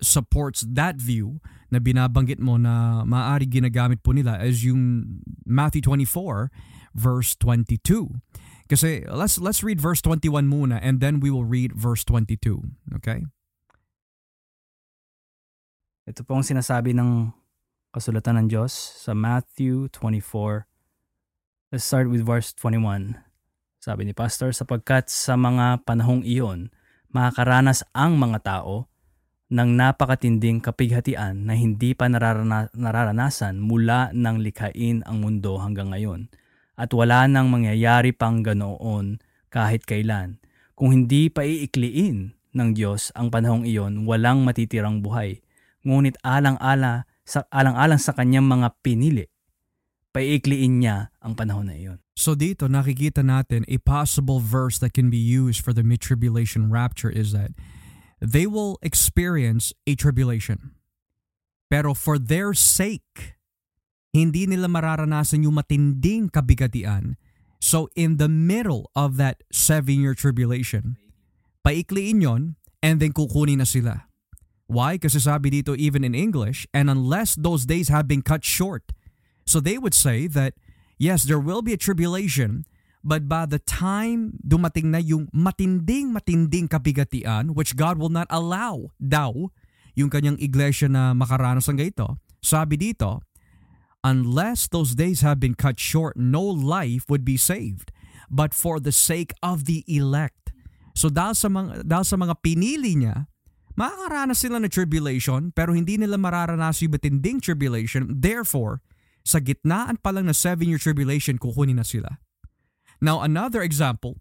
supports that view na binabanggit mo na maaari ginagamit po nila as yung Matthew 24 verse 22. Kasi let's let's read verse 21 muna and then we will read verse 22. Okay? Ito po ang sinasabi ng kasulatan ng Diyos sa Matthew 24. Let's start with verse 21. Sabi ni Pastor, sapagkat sa mga panahong iyon, makakaranas ang mga tao ng napakatinding kapighatian na hindi pa nararana- nararanasan mula nang likhain ang mundo hanggang ngayon. At wala nang mangyayari pang ganoon kahit kailan. Kung hindi pa iikliin ng Diyos ang panahong iyon, walang matitirang buhay ngunit alang-ala sa alang-alang sa kanyang mga pinili. Paiikliin niya ang panahon na iyon. So dito nakikita natin a possible verse that can be used for the mid-tribulation rapture is that they will experience a tribulation. Pero for their sake, hindi nila mararanasan yung matinding kabigatian. So in the middle of that seven-year tribulation, paikliin yon and then kukunin na sila. Why? Kasi sabi dito even in English, and unless those days have been cut short. So they would say that, yes, there will be a tribulation, but by the time dumating na yung matinding matinding kabigatian, which God will not allow daw yung kanyang iglesia na makaranas ng ganito, sabi dito, unless those days have been cut short, no life would be saved, but for the sake of the elect. So dahil sa mga, dahil sa mga pinili niya, makakaranas sila ng tribulation pero hindi nila mararanasan yung matinding tribulation. Therefore, sa gitnaan pa lang na 7-year tribulation, kukunin na sila. Now, another example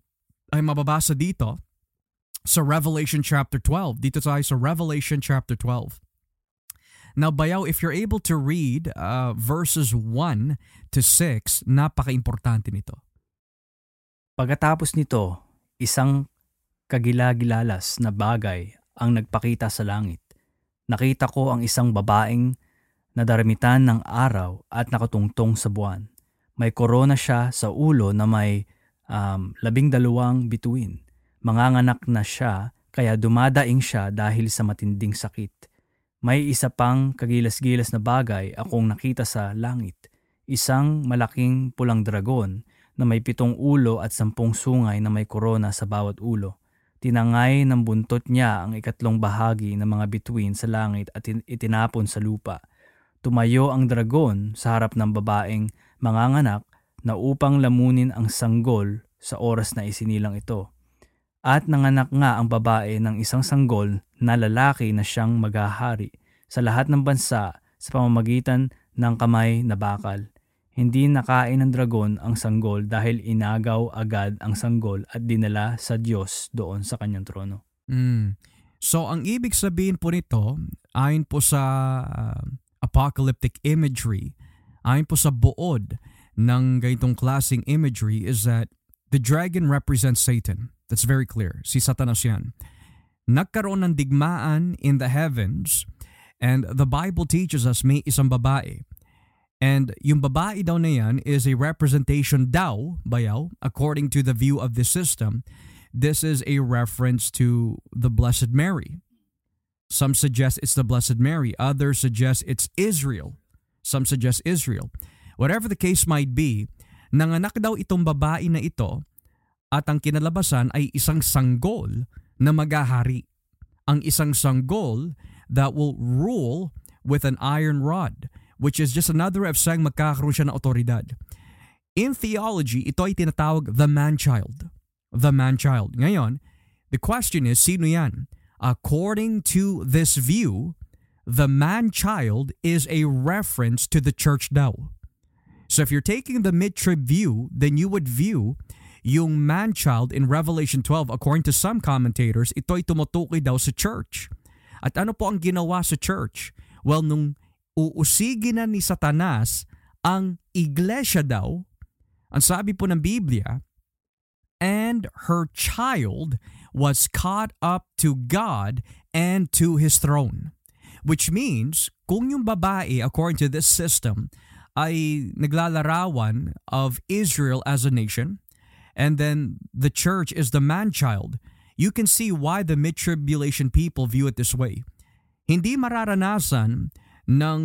ay mababasa dito sa Revelation chapter 12. Dito tayo sa Revelation chapter 12. Now, bayaw, if you're able to read uh, verses 1 to 6, napaka-importante nito. Pagkatapos nito, isang kagilagilalas na bagay ang nagpakita sa langit. Nakita ko ang isang babaeng nadaramitan ng araw at nakatungtong sa buwan. May korona siya sa ulo na may um, labing dalawang bituin. Manganganak na siya kaya dumadaing siya dahil sa matinding sakit. May isa pang kagilas-gilas na bagay akong nakita sa langit. Isang malaking pulang dragon na may pitong ulo at sampung sungay na may korona sa bawat ulo. Tinangay ng buntot niya ang ikatlong bahagi ng mga bituin sa langit at itinapon sa lupa. Tumayo ang dragon sa harap ng babaeng manganganak na upang lamunin ang sanggol sa oras na isinilang ito. At nanganak nga ang babae ng isang sanggol na lalaki na siyang maghahari sa lahat ng bansa sa pamamagitan ng kamay na bakal. Hindi nakain ng dragon ang sanggol dahil inagaw agad ang sanggol at dinala sa Diyos doon sa kanyang trono. Mm. So ang ibig sabihin po nito, ayon po sa uh, apocalyptic imagery, ayon po sa buod ng ganitong klaseng imagery is that the dragon represents Satan. That's very clear. Si Satanas yan. Nagkaroon ng digmaan in the heavens and the Bible teaches us may isang babae And yung babae daw na yan is a representation daw, bayaw, according to the view of the system, this is a reference to the Blessed Mary. Some suggest it's the Blessed Mary. Others suggest it's Israel. Some suggest Israel. Whatever the case might be, nanganak daw itong babae na ito at ang kinalabasan ay isang sanggol na magahari. Ang isang sanggol that will rule with an iron rod which is just another of saying magkakaroon siya ng otoridad. In theology, ito ay tinatawag the man-child. The man-child. Ngayon, the question is, sino yan? According to this view, the man-child is a reference to the church daw. So if you're taking the mid-trib view, then you would view yung man-child in Revelation 12, according to some commentators, ito ay tumutukoy daw sa church. At ano po ang ginawa sa church? Well, nung uusigin na ni Satanas ang iglesia daw, ang sabi po ng Biblia, and her child was caught up to God and to His throne. Which means, kung yung babae, according to this system, ay naglalarawan of Israel as a nation, and then the church is the man-child, you can see why the mid-tribulation people view it this way. Hindi mararanasan ng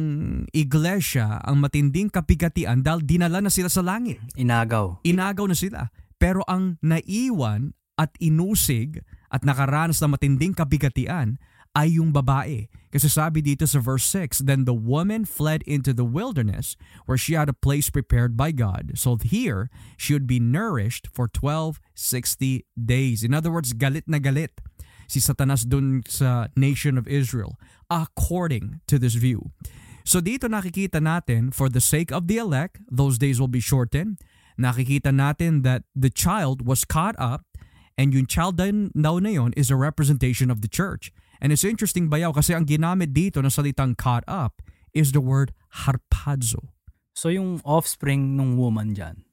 iglesia ang matinding kapigatian dahil dinala na sila sa langit. Inagaw. Inagaw na sila. Pero ang naiwan at inusig at nakaranas ng matinding kabigatian ay yung babae. Kasi sabi dito sa verse 6, Then the woman fled into the wilderness where she had a place prepared by God. So here, she would be nourished for 1260 days. In other words, galit na galit si Satanas dun sa nation of Israel according to this view. So dito nakikita natin, for the sake of the elect, those days will be shortened. Nakikita natin that the child was caught up and yung child daw na yun is a representation of the church. And it's interesting bayaw kasi ang ginamit dito na salitang caught up is the word harpazo. So yung offspring ng woman dyan,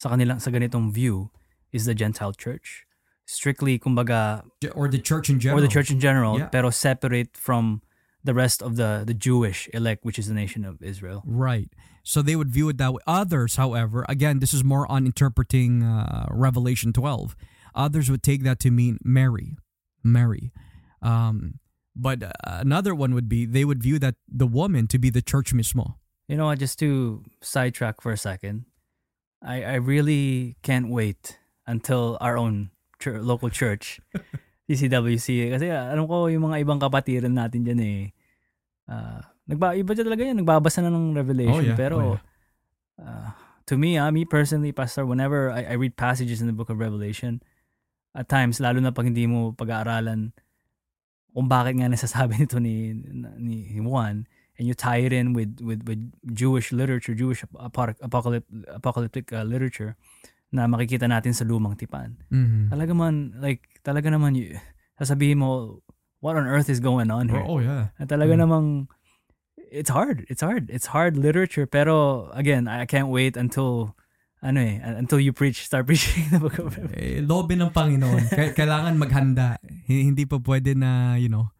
sa kanilang sa ganitong view, is the Gentile church. Strictly, kumbaga, Or the church in general. or the church in general, Yeah. pero separate from the rest of the, the Jewish elect, which is the nation of Israel. Right. So they would view it that way. Others, however, again, this is more on interpreting uh, Revelation 12. Others would take that to mean Mary. Mary. Um, but uh, another one would be they would view that the woman to be the church mismo. You know what, just to sidetrack for a second, I, I really can't wait until our own chur- local church, <laughs> CCWC. Kasi ah, alam ko yung mga ibang kapatiran natin dyan eh. ah, nagba, iba dyan talaga yan, nagbabasa na ng Revelation. Oh, yeah. Pero Oh, ah, to me, ah, me personally, Pastor, whenever I, I read passages in the book of Revelation, at times, lalo na pag hindi mo pag-aaralan kung bakit nga nasasabi <laughs> nito ni, ni Juan, and you tie it in with with with Jewish literature, Jewish apoc- apocalyptic apocalyptic uh, literature na makikita natin sa lumang tipan. Mhm. Talaga man like talaga naman y- sasabihin mo what on earth is going on here? Oh, yeah. Na talaga Mm. namang it's hard. It's hard. It's hard literature pero again, I can't wait until ano eh, until you preach, start <laughs> preaching the book of Revelation. Eh, lobe ng Panginoon. <laughs> Kailangan maghanda. Hindi pa pwede na, you know,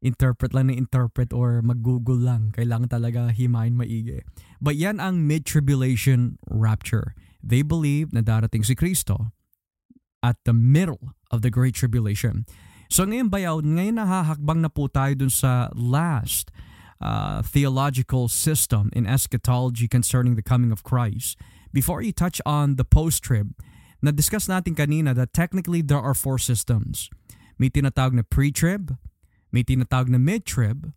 interpret lang na interpret or mag-google lang. Kailangan talaga himayin maigi. But yan ang mid-tribulation rapture. They believe na darating si Kristo at the middle of the Great Tribulation. So ngayon bayaw, ngayon nahahakbang na po tayo dun sa last uh, theological system in eschatology concerning the coming of Christ. Before you touch on the post-trib, na-discuss natin kanina that technically there are four systems. May tinatawag na pre-trib, may tinatawag na mid-trib,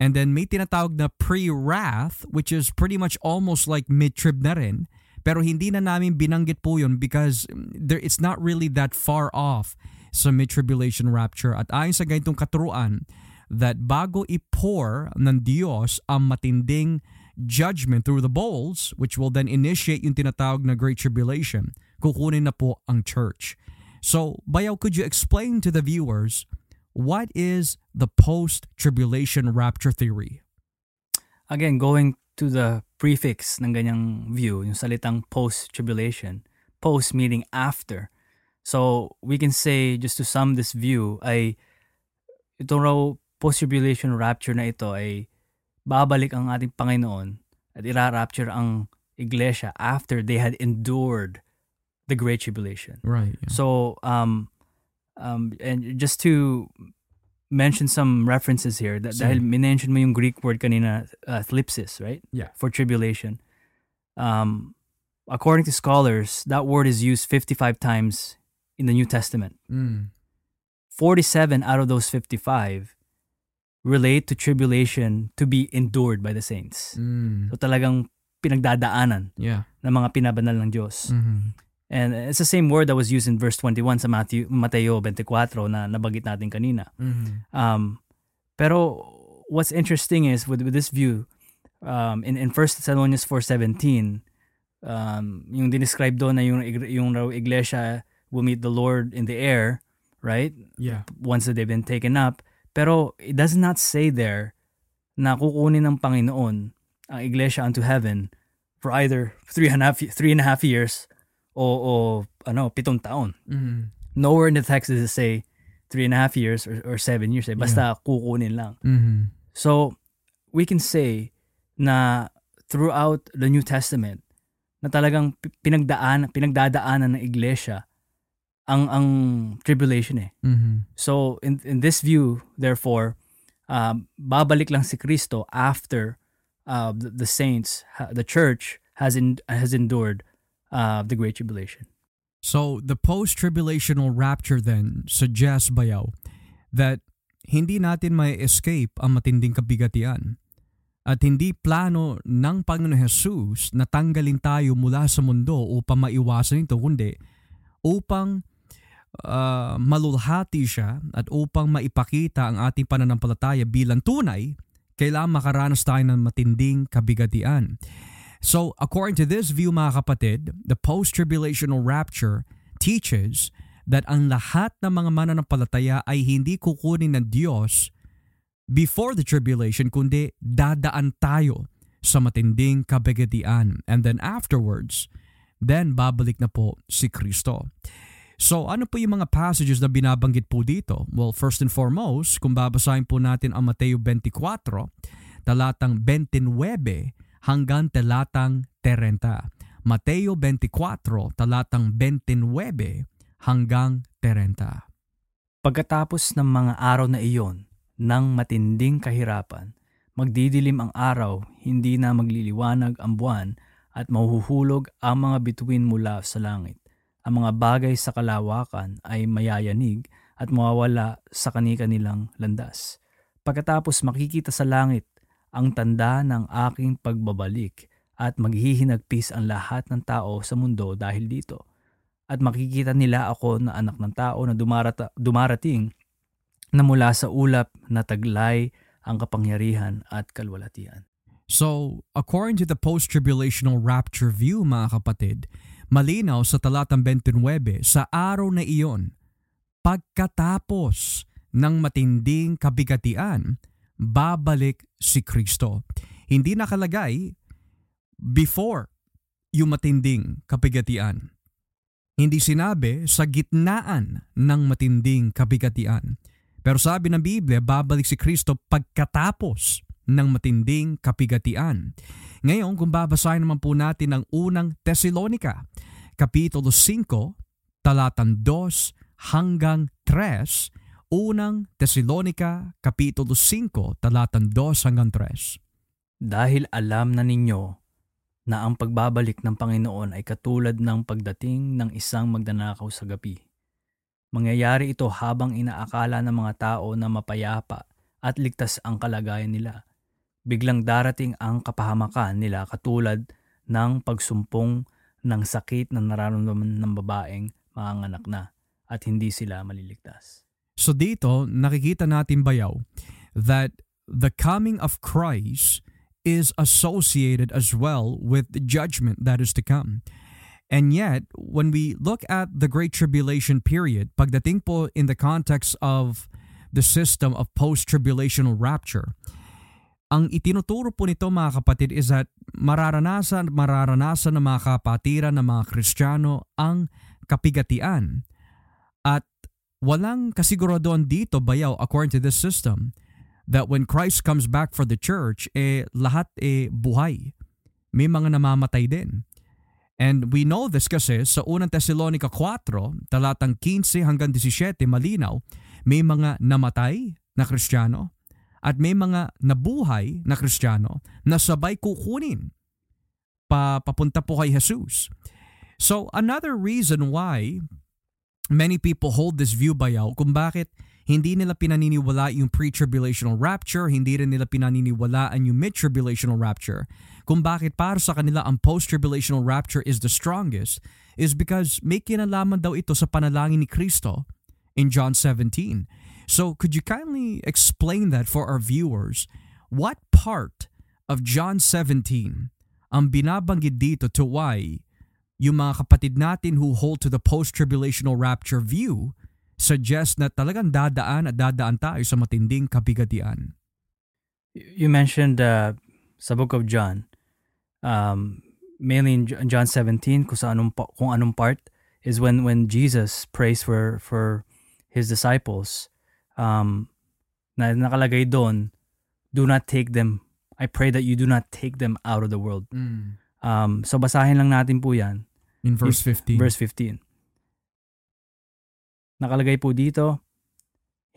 and then may tinatawag na pre-wrath, which is pretty much almost like mid-trib na rin. Pero hindi na namin binanggit po yun because mm, there, it's not really that far off sa mid-tribulation rapture. At ayon sa ganitong katuruan, that bago i-pour ng Diyos ang matinding judgment through the bowls, which will then initiate yung tinatawag na Great Tribulation, kukunin na po ang church. So, Bayaw, could you explain to the viewers what is the post-tribulation rapture theory? Again, going to the prefix ng ganyang view, yung salitang post-tribulation, post meaning after. So, we can say, just to sum this view, ay itong raw post-tribulation rapture na ito ay babalik ang ating Panginoon at ira-rapture ang iglesia after they had endured the Great Tribulation. Right. So, um, um, and just to mention some references here, that, Sige. dahil minention mo yung Greek word kanina, uh, thlipsis, right? Yeah. For tribulation. Um, according to scholars, that word is used 55 times in the New Testament. Mm. 47 out of those 55 relate to tribulation to be endured by the saints. Mm. So talagang pinagdadaanan Yeah. ng mga pinabanal ng Diyos. Mhm. And it's the same word that was used in verse 21 sa Matthew, Mateo 24 na nabagit natin kanina. Mhm. Um, pero what's interesting is with, with this view, um, in, in 1 Thessalonians 4.17, um, yung dinescribe doon na yung, yung raw iglesia will meet the Lord in the air, right? Yeah. Once that they've been taken up. Pero it does not say there na kukunin ng Panginoon ang iglesia unto heaven for either three and a half, three and a half years o, o ano, pitong taon. Mhm. Nowhere in the text does it say three and a half years or, or seven years. Eh. Basta kukunin lang. Mhm. So, we can say na throughout the New Testament na talagang pi- pinagdaan, pinagdadaanan ng iglesia ang ang tribulation eh. Mhm. So in in this view, therefore, uh, babalik lang si Kristo after uh, the, the saints, the church has in, has endured uh, the great tribulation. So the post-tribulational rapture then suggests bayaw that hindi natin may escape ang matinding kabigatian at hindi plano ng Panginoon Jesus na tanggalin tayo mula sa mundo upang maiwasan ito kundi upang uh, malulhati siya at upang maipakita ang ating pananampalataya bilang tunay kailangan makaranas tayo ng matinding kabigatian. So according to this view mga kapatid, the post-tribulational rapture teaches that ang lahat ng mga mananampalataya ay hindi kukunin ng Diyos before the tribulation kundi dadaan tayo sa matinding kabigatian and then afterwards then babalik na po si Kristo. So ano po yung mga passages na binabanggit po dito? Well, first and foremost, kung babasahin po natin ang Mateo 24, talatang 29 hanggang talatang 30. Mateo 24, talatang 29 hanggang 30. Pagkatapos ng mga araw na iyon, ng matinding kahirapan, magdidilim ang araw, hindi na magliliwanag ang buwan, at mahuhulog ang mga bituin mula sa langit. Ang mga bagay sa kalawakan ay mayayanig at mawawala sa kani-kanilang landas. Pagkatapos makikita sa langit ang tanda ng aking pagbabalik at maghihinagpis ang lahat ng tao sa mundo dahil dito. At makikita nila ako na anak ng tao na dumarata, dumarating na mula sa ulap na taglay ang kapangyarihan at kalwalatian. So, according to the post-tribulational rapture view mga kapatid, malinaw sa talatang 29 sa araw na iyon, pagkatapos ng matinding kabigatian, babalik si Kristo. Hindi nakalagay before yung matinding kabigatian. Hindi sinabi sa gitnaan ng matinding kabigatian. Pero sabi ng Biblia, babalik si Kristo pagkatapos ng matinding kapigatian. Ngayon, kung babasahin naman po natin ang unang Tesalonika, Kapitulo 5, talatang 2 hanggang 3, Unang Tesalonika, Kapitulo 5, talatang 2 hanggang 3. Dahil alam na ninyo na ang pagbabalik ng Panginoon ay katulad ng pagdating ng isang magdanakaw sa gabi. Mangyayari ito habang inaakala ng mga tao na mapayapa at ligtas ang kalagayan nila. Biglang darating ang kapahamakan nila katulad ng pagsumpong ng sakit na nararamdaman ng babaeng manganganak na at hindi sila maliligtas. So dito, nakikita natin bayaw that the coming of Christ is associated as well with the judgment that is to come. And yet, when we look at the Great Tribulation period, pagdating po in the context of the system of post-tribulational rapture, ang itinuturo po nito mga kapatid is that mararanasan mararanasan ng mga kapatiran ng mga Kristiyano ang kapigatian. At walang kasiguraduhan dito bayaw according to this system that when Christ comes back for the church, eh lahat eh buhay. May mga namamatay din. And we know this kasi sa unang Thessalonica 4, talatang 15 hanggang 17, malinaw, may mga namatay na Kristiyano at may mga nabuhay na Kristiyano na sabay kukunin pa papunta po kay Jesus. So another reason why many people hold this view bayaw kung bakit hindi nila pinaniniwala yung pre-tribulational rapture, hindi rin nila pinaniniwalaan yung mid-tribulational rapture. Kung bakit para sa kanila ang post-tribulational rapture is the strongest is because may kinalaman daw ito sa panalangin ni Kristo in John 17. So could you kindly explain that for our viewers? What part of John 17 ang binabanggit dito to why yung mga kapatid natin who hold to the post-tribulational rapture view suggest na talagang dadaan at dadaan tayo sa matinding kabigatian. You mentioned uh, sa book of John, um, mainly in John 17, kung, sa anong, kung anong part, is when, when Jesus prays for, for his disciples, um, na nakalagay doon, do not take them, I pray that you do not take them out of the world. Mm. Um, so basahin lang natin po yan. In verse 15. Verse 15. Nakalagay po dito,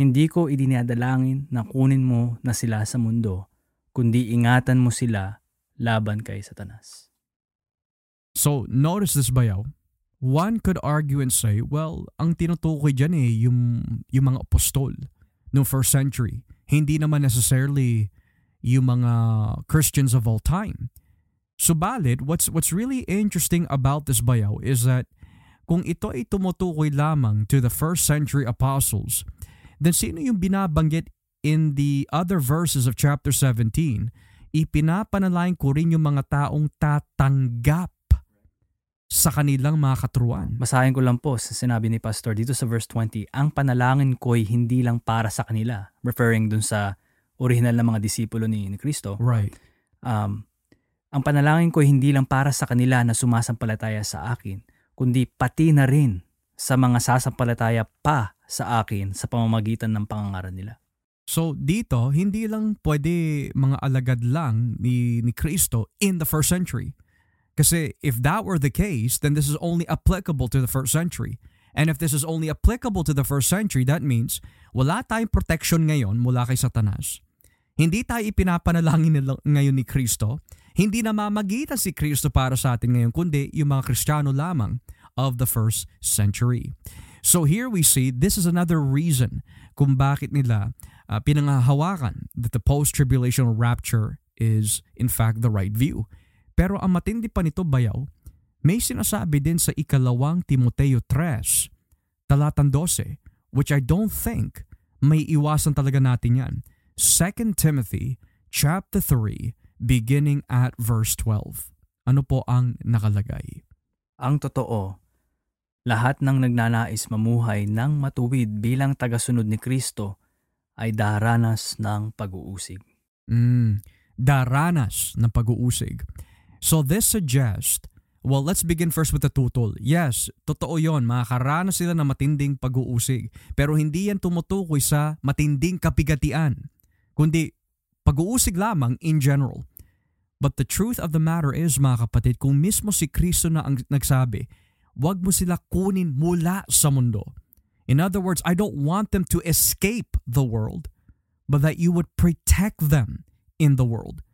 Hindi ko idinadalangin na kunin mo na sila sa mundo, kundi ingatan mo sila laban kay Satanas. So, notice this bayaw. One could argue and say, well, ang tinutukoy dyan eh, yung, yung mga apostol no first century. Hindi naman necessarily yung mga Christians of all time. Subalit, what's, what's really interesting about this bayaw is that kung ito ay tumutukoy lamang to the first century apostles, then sino yung binabanggit in the other verses of chapter 17? Ipinapanalain ko rin yung mga taong tatanggap sa kanilang mga katruan. Basahin ko lang po sa sinabi ni Pastor dito sa verse 20, ang panalangin ko'y hindi lang para sa kanila, referring dun sa original na mga disipulo ni, ni Kristo. Right. Um, ang panalangin ko hindi lang para sa kanila na sumasampalataya sa akin, kundi pati na rin sa mga sasampalataya pa sa akin sa pamamagitan ng pangangaral nila. So dito, hindi lang pwede mga alagad lang ni, ni Kristo in the first century. Kasi if that were the case, then this is only applicable to the first century. And if this is only applicable to the first century, that means wala tayong protection ngayon mula kay Satanas. Hindi tayo ipinapanalangin ngayon ni Kristo. Hindi na mamagitan si Kristo para sa atin ngayon, kundi yung mga Kristiyano lamang of the first century. So here we see this is another reason kung bakit nila uh, pinangahawakan that the post-tribulational rapture is in fact the right view. Pero ang matindi pa nito bayaw, may sinasabi din sa ikalawang Timoteo 3, talatang 12, which I don't think may iwasan talaga natin yan. 2 Timothy chapter 3 beginning at verse 12. Ano po ang nakalagay? Ang totoo, lahat ng nagnanais mamuhay ng matuwid bilang tagasunod ni Kristo ay daranas ng pag-uusig. Mm, daranas ng pag-uusig. So this suggests, well, let's begin first with the tutol. Yes, totoo yon, makakaranas sila ng matinding pag-uusig. Pero hindi yan tumutukoy sa matinding kapigatian, kundi pag-uusig lamang in general. But the truth of the matter is, mga kapatid, kung mismo si Kristo na ang nagsabi, wag mo sila kunin mula sa mundo. In other words, I don't want them to escape the world, but that you would protect them in the world.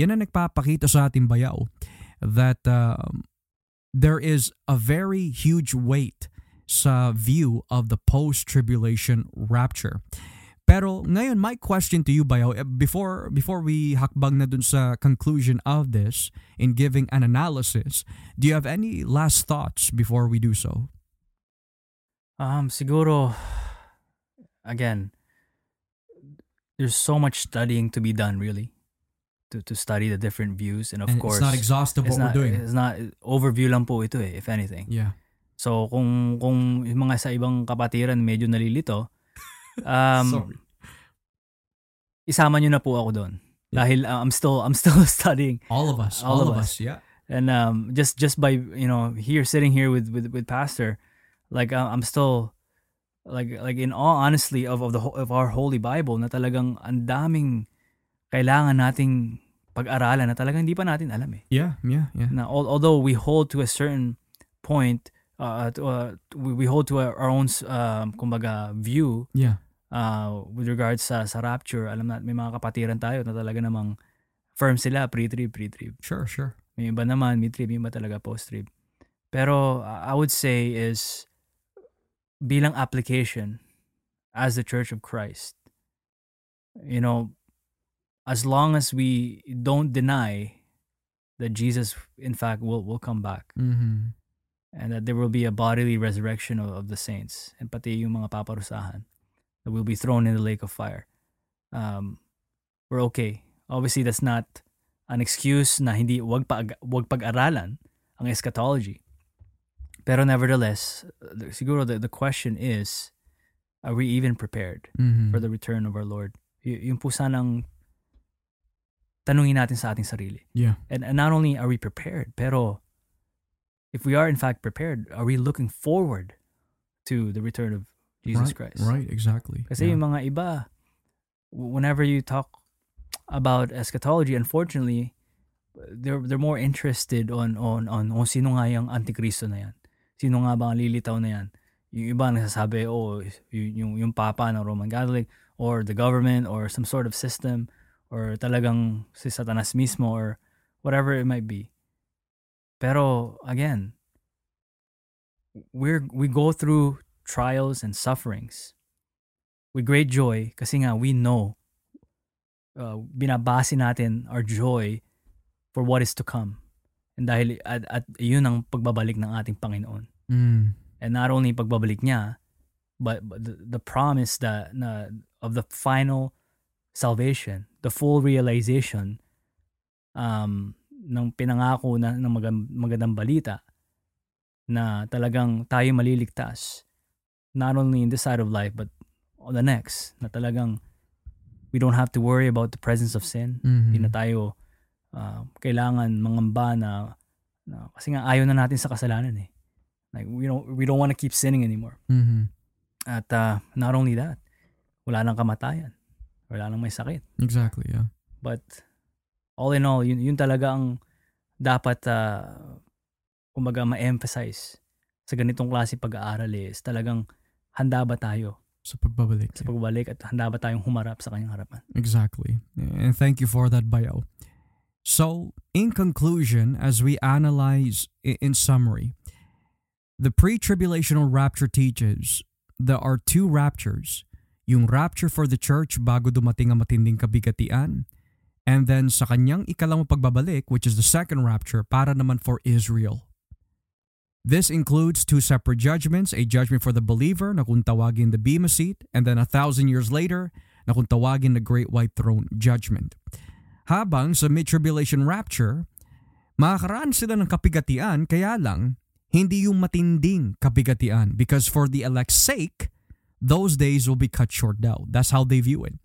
Yan ang nagpapakita sa ating bayaw that uh, there is a very huge weight sa view of the post-tribulation rapture. Pero ngayon, my question to you, Bayaw, eh, before, before we hakbang na dun sa conclusion of this in giving an analysis, do you have any last thoughts before we do so? Um, siguro, again, there's so much studying to be done, really. to, to study the different views and of and course it's not exhaustive what not, we're doing. It's not overview lang po ito eh if anything. Yeah. So kung kung yung mga sa ibang kapatiran medyo nalilito um Sorry. isama niyo na po ako doon. Yeah. Dahil uh, I'm still I'm still <laughs> studying All of us. All All, of us. us. Yeah. and um just just by you know here sitting here with with with pastor like uh, I'm still like like in all honestly of of the of our holy bible na talagang ang daming kailangan nating pag-aralan na talagang hindi pa natin alam eh. Yeah. Yeah. Yeah. Na al- although we hold to a certain point uh, to, uh we, we hold to our, our own um kumbaga view Yeah. uh with regards sa sa rapture, alam na may mga kapatiran tayo na talaga namang firm sila pre-trib, pre-trib. Sure. Sure. May iba naman mid-trib, may iba talaga post-trib. Pero uh, I would say is bilang application as the Church of Christ, you know, as long as we don't deny that Jesus, in fact, will will come back Mm-hmm. And that there will be a bodily resurrection of, of the saints and pati yung mga paparusahan that will be thrown in the lake of fire. Um, we're okay. Obviously, that's not an excuse na hindi wag pag wag pag-aralan ang eschatology. Pero nevertheless, siguro the, the question is, are we even prepared Mm-hmm. for the return of our Lord? Y- yung po sanang tanungin natin sa ating sarili. Yeah. And, and not only are we prepared, pero if we are in fact prepared, are we looking forward to the return of Jesus right, Christ? Right. Exactly. Kasi yeah. yung mga iba, whenever you talk about eschatology, unfortunately, they're they're more interested on on on oh, sino nga yung antikristo na yan. Sino nga ba ang lilitaw na yan? yung iba nagsasabi, oh, y- yung, yung papa ng Roman Catholic or the government or some sort of system or talagang si Satanas mismo or whatever it might be. Pero again, we're we go through trials and sufferings with great joy kasi nga we know uh, binabase natin our joy for what is to come. And dahil at, at yun ang pagbabalik ng ating Panginoon. Mm. And not only pagbabalik niya, but, but the, the promise that na, of the final salvation, the full realization um, ng pinangako na ng magandang, magandang balita na talagang tayo maliligtas not only in this side of life but on the next na talagang we don't have to worry about the presence of sin Mhm. hindi na tayo uh, kailangan mangamba na, na kasi nga ayaw na natin sa kasalanan eh like we don't we don't want to keep sinning anymore Mhm. at uh, not only that wala nang kamatayan wala nang may sakit Exactly, yeah. But all in all, yun, yun talaga ang dapat uh, kumbaga ma-emphasize sa ganitong klase pag-aaral is talagang handa ba tayo Sa pagbabalik. sa pagbalik at handa ba tayong humarap sa kanyang harapan. Exactly. And thank you for that bio. So, in conclusion, as we analyze in summary, the pre tribulational rapture teaches there are two raptures yung rapture for the church bago dumating ang matinding kabigatian, and then sa kanyang ikalawang pagbabalik, which is the second rapture, para naman for Israel. This includes two separate judgments, a judgment for the believer na kung tawagin the Bema seat, and then a thousand years later, na kung tawagin the Great White Throne Judgment. Habang sa mid-tribulation rapture, makakaraan sila ng kapigatian kaya lang hindi yung matinding kapigatian because for the elect's sake, those days will be cut short down. That's how they view it.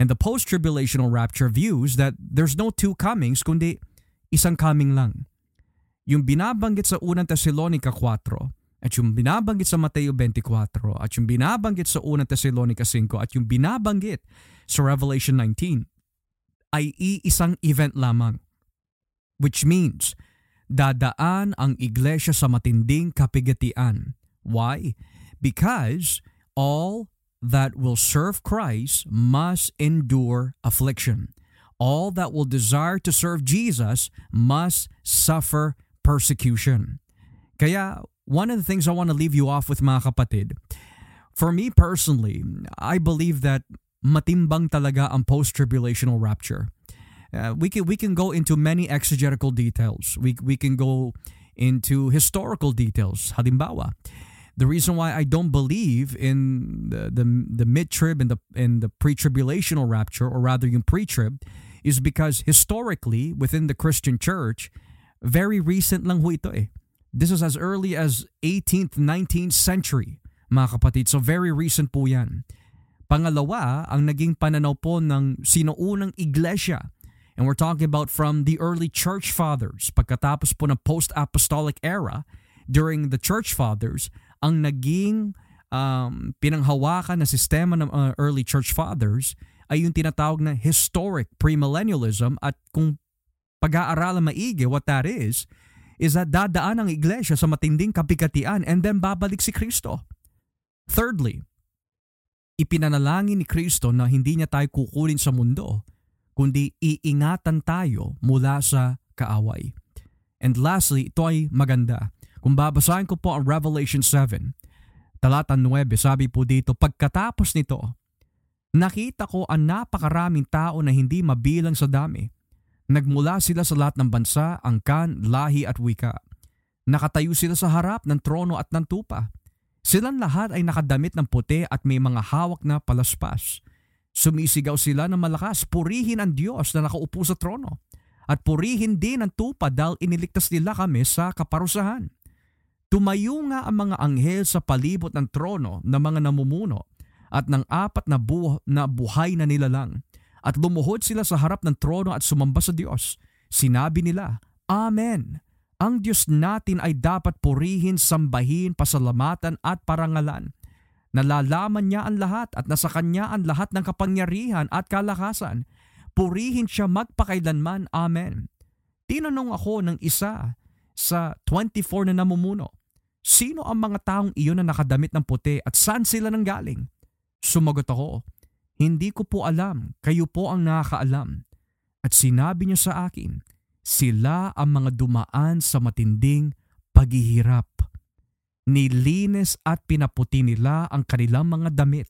And the post-tribulational rapture views that there's no two comings kundi isang coming lang. Yung binabanggit sa unang Thessalonica 4 at yung binabanggit sa Mateo 24 at yung binabanggit sa unang Thessalonica 5 at yung binabanggit sa Revelation 19 ay iisang event lamang. Which means, dadaan ang iglesia sa matinding kapigatian. Why? Because all that will serve Christ must endure affliction. All that will desire to serve Jesus must suffer persecution. Kaya, one of the things I want to leave you off with mga kapatid, for me personally, I believe that matimbang talaga ang post-tribulational rapture. Uh, we can we can go into many exegetical details. We we can go into historical details. Halimbawa, the reason why I don't believe in the the, the mid-trib and the in the pre-tribulational rapture, or rather yung pre-trib, is because historically within the Christian church, very recent lang ho ito eh. This is as early as 18th, 19th century, mga kapatid. So very recent po yan. Pangalawa, ang naging pananaw po ng sinuunang iglesia. And we're talking about from the early church fathers. Pagkatapos po ng post-apostolic era, during the church fathers, ang naging um, pinanghawakan na sistema ng uh, early church fathers ay yung tinatawag na historic premillennialism at kung pag-aaralan maigi what that is, is that dadaan ang iglesia sa matinding kapigatian and then babalik si Kristo. Thirdly, ipinanalangin ni Kristo na hindi niya tayo kukunin sa mundo, kundi iingatan tayo mula sa kaaway. And lastly, ito ay maganda. Kung babasahin ko po ang Revelation 7, talata 9, sabi po dito, pagkatapos nito, nakita ko ang napakaraming tao na hindi mabilang sa dami. Nagmula sila sa lahat ng bansa, angkan, lahi at wika. Nakatayo sila sa harap ng trono at ng tupa. Silang lahat ay nakadamit ng puti at may mga hawak na palaspas. Sumisigaw sila ng malakas, purihin ang Diyos na nakaupo sa trono. At purihin din ang tupa dahil iniligtas nila kami sa kaparusahan. Tumayo nga ang mga anghel sa palibot ng trono ng mga namumuno at ng apat na, buh- na buhay na nilalang. At lumuhod sila sa harap ng trono at sumamba sa Diyos. Sinabi nila, Amen. Ang Diyos natin ay dapat purihin, sambahin, pasalamatan at parangalan. Nalalaman niya ang lahat at nasa Kanya ang lahat ng kapangyarihan at kalakasan. Purihin siya magpakailanman. Amen. Tinanong ako ng isa sa 24 na namumuno, Sino ang mga taong iyon na nakadamit ng puti at saan sila nanggaling? Sumagot ako, Hindi ko po alam, kayo po ang nakakaalam. At sinabi niya sa akin, sila ang mga dumaan sa matinding paghihirap. Nilinis at pinaputi nila ang kanilang mga damit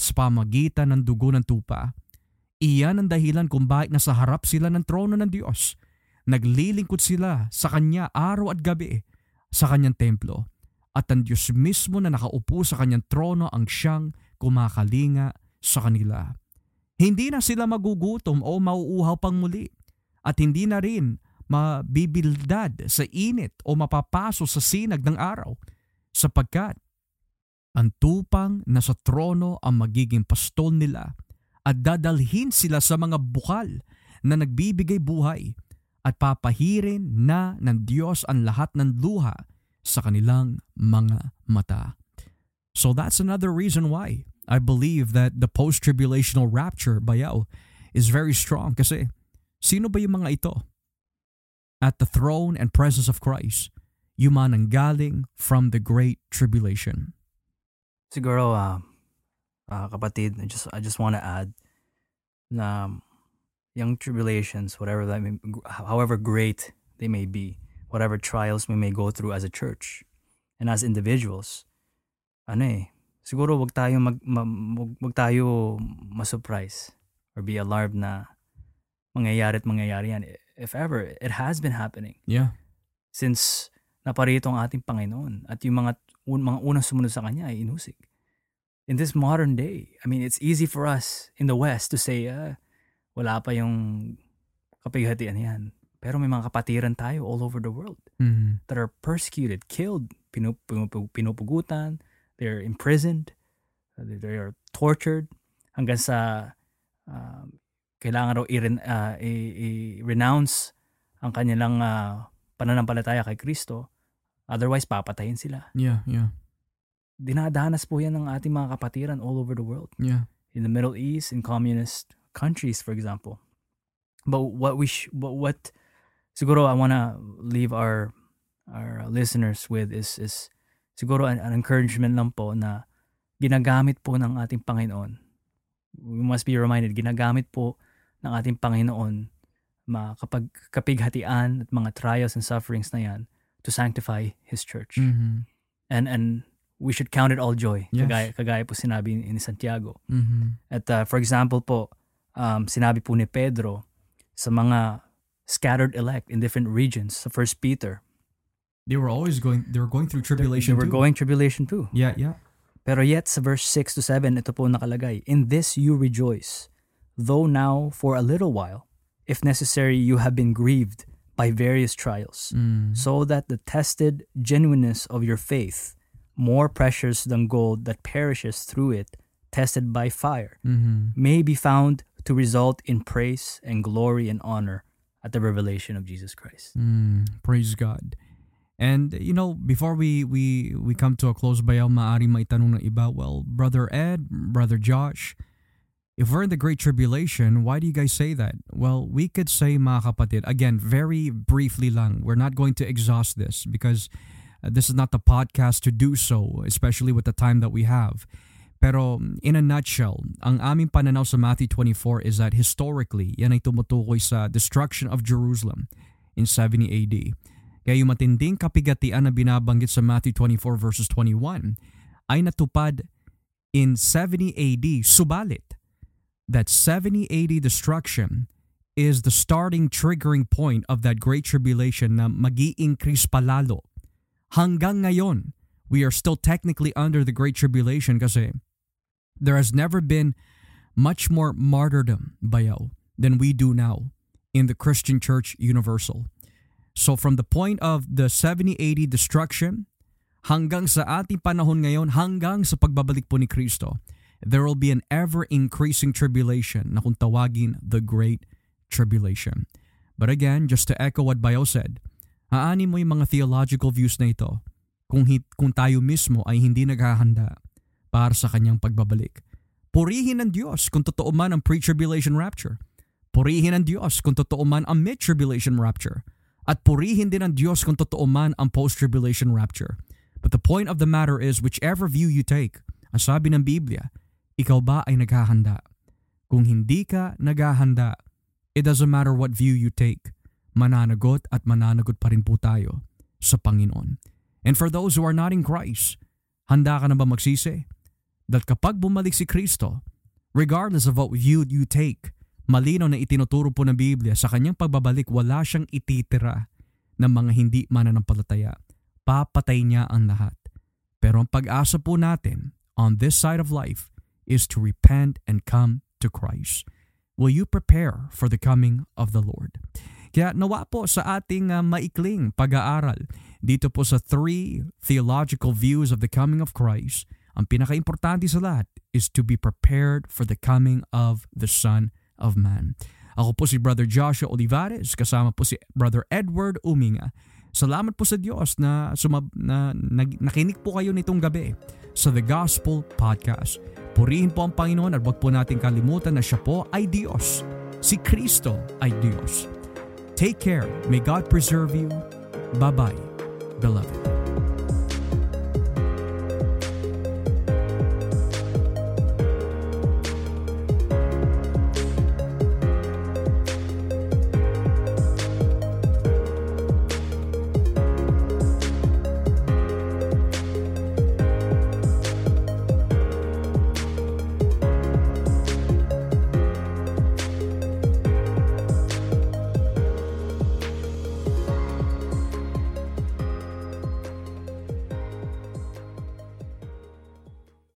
sa pamagitan ng dugo ng tupa. Iyan ang dahilan kung bakit nasa harap sila ng trono ng Diyos. Naglilingkod sila sa Kanya araw at gabi sa Kanyang templo. At ang Diyos mismo na nakaupo sa Kanyang trono ang siyang kumakalinga sa kanila. Hindi na sila magugutom o mauuhaw pang muli at hindi na rin mabibildad sa init o mapapaso sa sinag ng araw sapagkat ang tupang nasa trono ang magiging pastol nila at dadalhin sila sa mga bukal na nagbibigay buhay at papahirin na ng Diyos ang lahat ng luha sa kanilang mga mata. So that's another reason why I believe that the post-tribulational rapture, bayaw, is very strong kasi sino ba yung mga ito? At the throne and presence of Christ, yung mga from the great tribulation. Siguro, uh, uh, kapatid, I just, I just want to add na yung tribulations, whatever that may, however great they may be, whatever trials we may go through as a church and as individuals, ano eh, siguro wag tayo mag, mag wag tayo ma-surprise or be alarmed na mangyayari at mangyayari yan. If ever, it has been happening. Yeah. Since naparito ang ating Panginoon at yung mga, un, mga unang sumunod sa Kanya ay inusig. In this modern day, I mean, it's easy for us in the West to say, uh, wala pa yung kapighatian yan. Pero may mga kapatiran tayo all over the world mm-hmm. that are persecuted, killed, pinup, pinup, pinupugutan, they're imprisoned, uh, they are tortured, hanggang sa uh, kailangan raw uh, i-renounce ang kanilang uh, pananampalataya kay Kristo. Otherwise, papatayin sila. Yeah, yeah. Dinadanas po yan ng ating mga kapatiran all over the world. Yeah. In the Middle East, in communist countries, for example. But what we sh- but what siguro I want to leave our our listeners with is is siguro an, an encouragement lang po na ginagamit po ng ating Panginoon. We must be reminded, ginagamit po ng ating Panginoon ma kapag kapighatian at mga trials and sufferings na yan to sanctify His church. Mm-hmm. And and we should count it all joy. Yes. Kagaya, kagaya po sinabi ni Santiago. Mm-hmm. At uh, for example po, um, sinabi po ni Pedro sa mga scattered elect in different regions sa First Peter They were always going, they were going through tribulation They were too. going tribulation too. Yeah, yeah. Pero yet sa verse 6 to 7, ito po nakalagay, In this you rejoice, though now for a little while, if necessary, you have been grieved by various trials, Mm. so that the tested genuineness of your faith, more precious than gold that perishes through it, tested by fire, Mm-hmm. may be found to result in praise and glory and honor at the revelation of Jesus Christ. Mm, praise God. And you know, before we we we come to a close bayaw, maari maitanong ng iba, well, Brother Ed, Brother Josh, if we're in the Great Tribulation, why do you guys say that? Well, we could say, mga kapatid, again, very briefly lang, we're not going to exhaust this because uh, this is not the podcast to do so, especially with the time that we have. Pero in a nutshell, ang aming pananaw sa Matthew 24 is that historically, yan ay tumutukoy sa destruction of Jerusalem in 70 AD. Kaya yung matinding kapigatian na binabanggit sa Matthew 24 verses 21 ay natupad in 70 AD. Subalit, that 70 AD destruction is the starting triggering point of that great tribulation na mag-i-increase palalo. Hanggang ngayon, we are still technically under the great tribulation kasi there has never been much more martyrdom, bayaw, than we do now in the Christian Church Universal. So from the point of the 70-80 destruction hanggang sa ating panahon ngayon, hanggang sa pagbabalik po ni Kristo, there will be an ever-increasing tribulation na kung tawagin the Great Tribulation. But again, just to echo what Bayo said, haani mo yung mga theological views na ito kung, hi- kung tayo mismo ay hindi naghahanda para sa kanyang pagbabalik. Purihin ng Diyos kung totoo man ang pre-tribulation rapture. Purihin ng Diyos kung totoo man ang mid-tribulation rapture. At purihin din ng Diyos kung totoo man ang post-tribulation rapture. But the point of the matter is whichever view you take, ang sabi ng Biblia, ikaw ba ay naghahanda? Kung hindi ka naghahanda, it doesn't matter what view you take, mananagot at mananagot pa rin po tayo sa Panginoon. And for those who are not in Christ, handa ka na ba magsisi? That kapag bumalik si Kristo, regardless of what view you take, malino na itinuturo po ng Biblia sa kanyang pagbabalik wala siyang ititira ng mga hindi mananampalataya. Papatay niya ang lahat. Pero ang pag-asa po natin on this side of life is to repent and come to Christ. Will you prepare for the coming of the Lord? Kaya nawa po sa ating uh, maikling pag-aaral dito po sa three theological views of the coming of Christ, ang pinaka-importante sa lahat is to be prepared for the coming of the Son of Man. Ako po si Brother Joshua Olivares, kasama po si Brother Edward Uminga. Salamat po sa Diyos na, sumab, na, na nakinig po kayo nitong gabi sa The Gospel Podcast. Purihin po ang Panginoon at huwag po natin kalimutan na siya po ay Diyos. Si Kristo ay Diyos. Take care. May God preserve you. Bye-bye, beloved.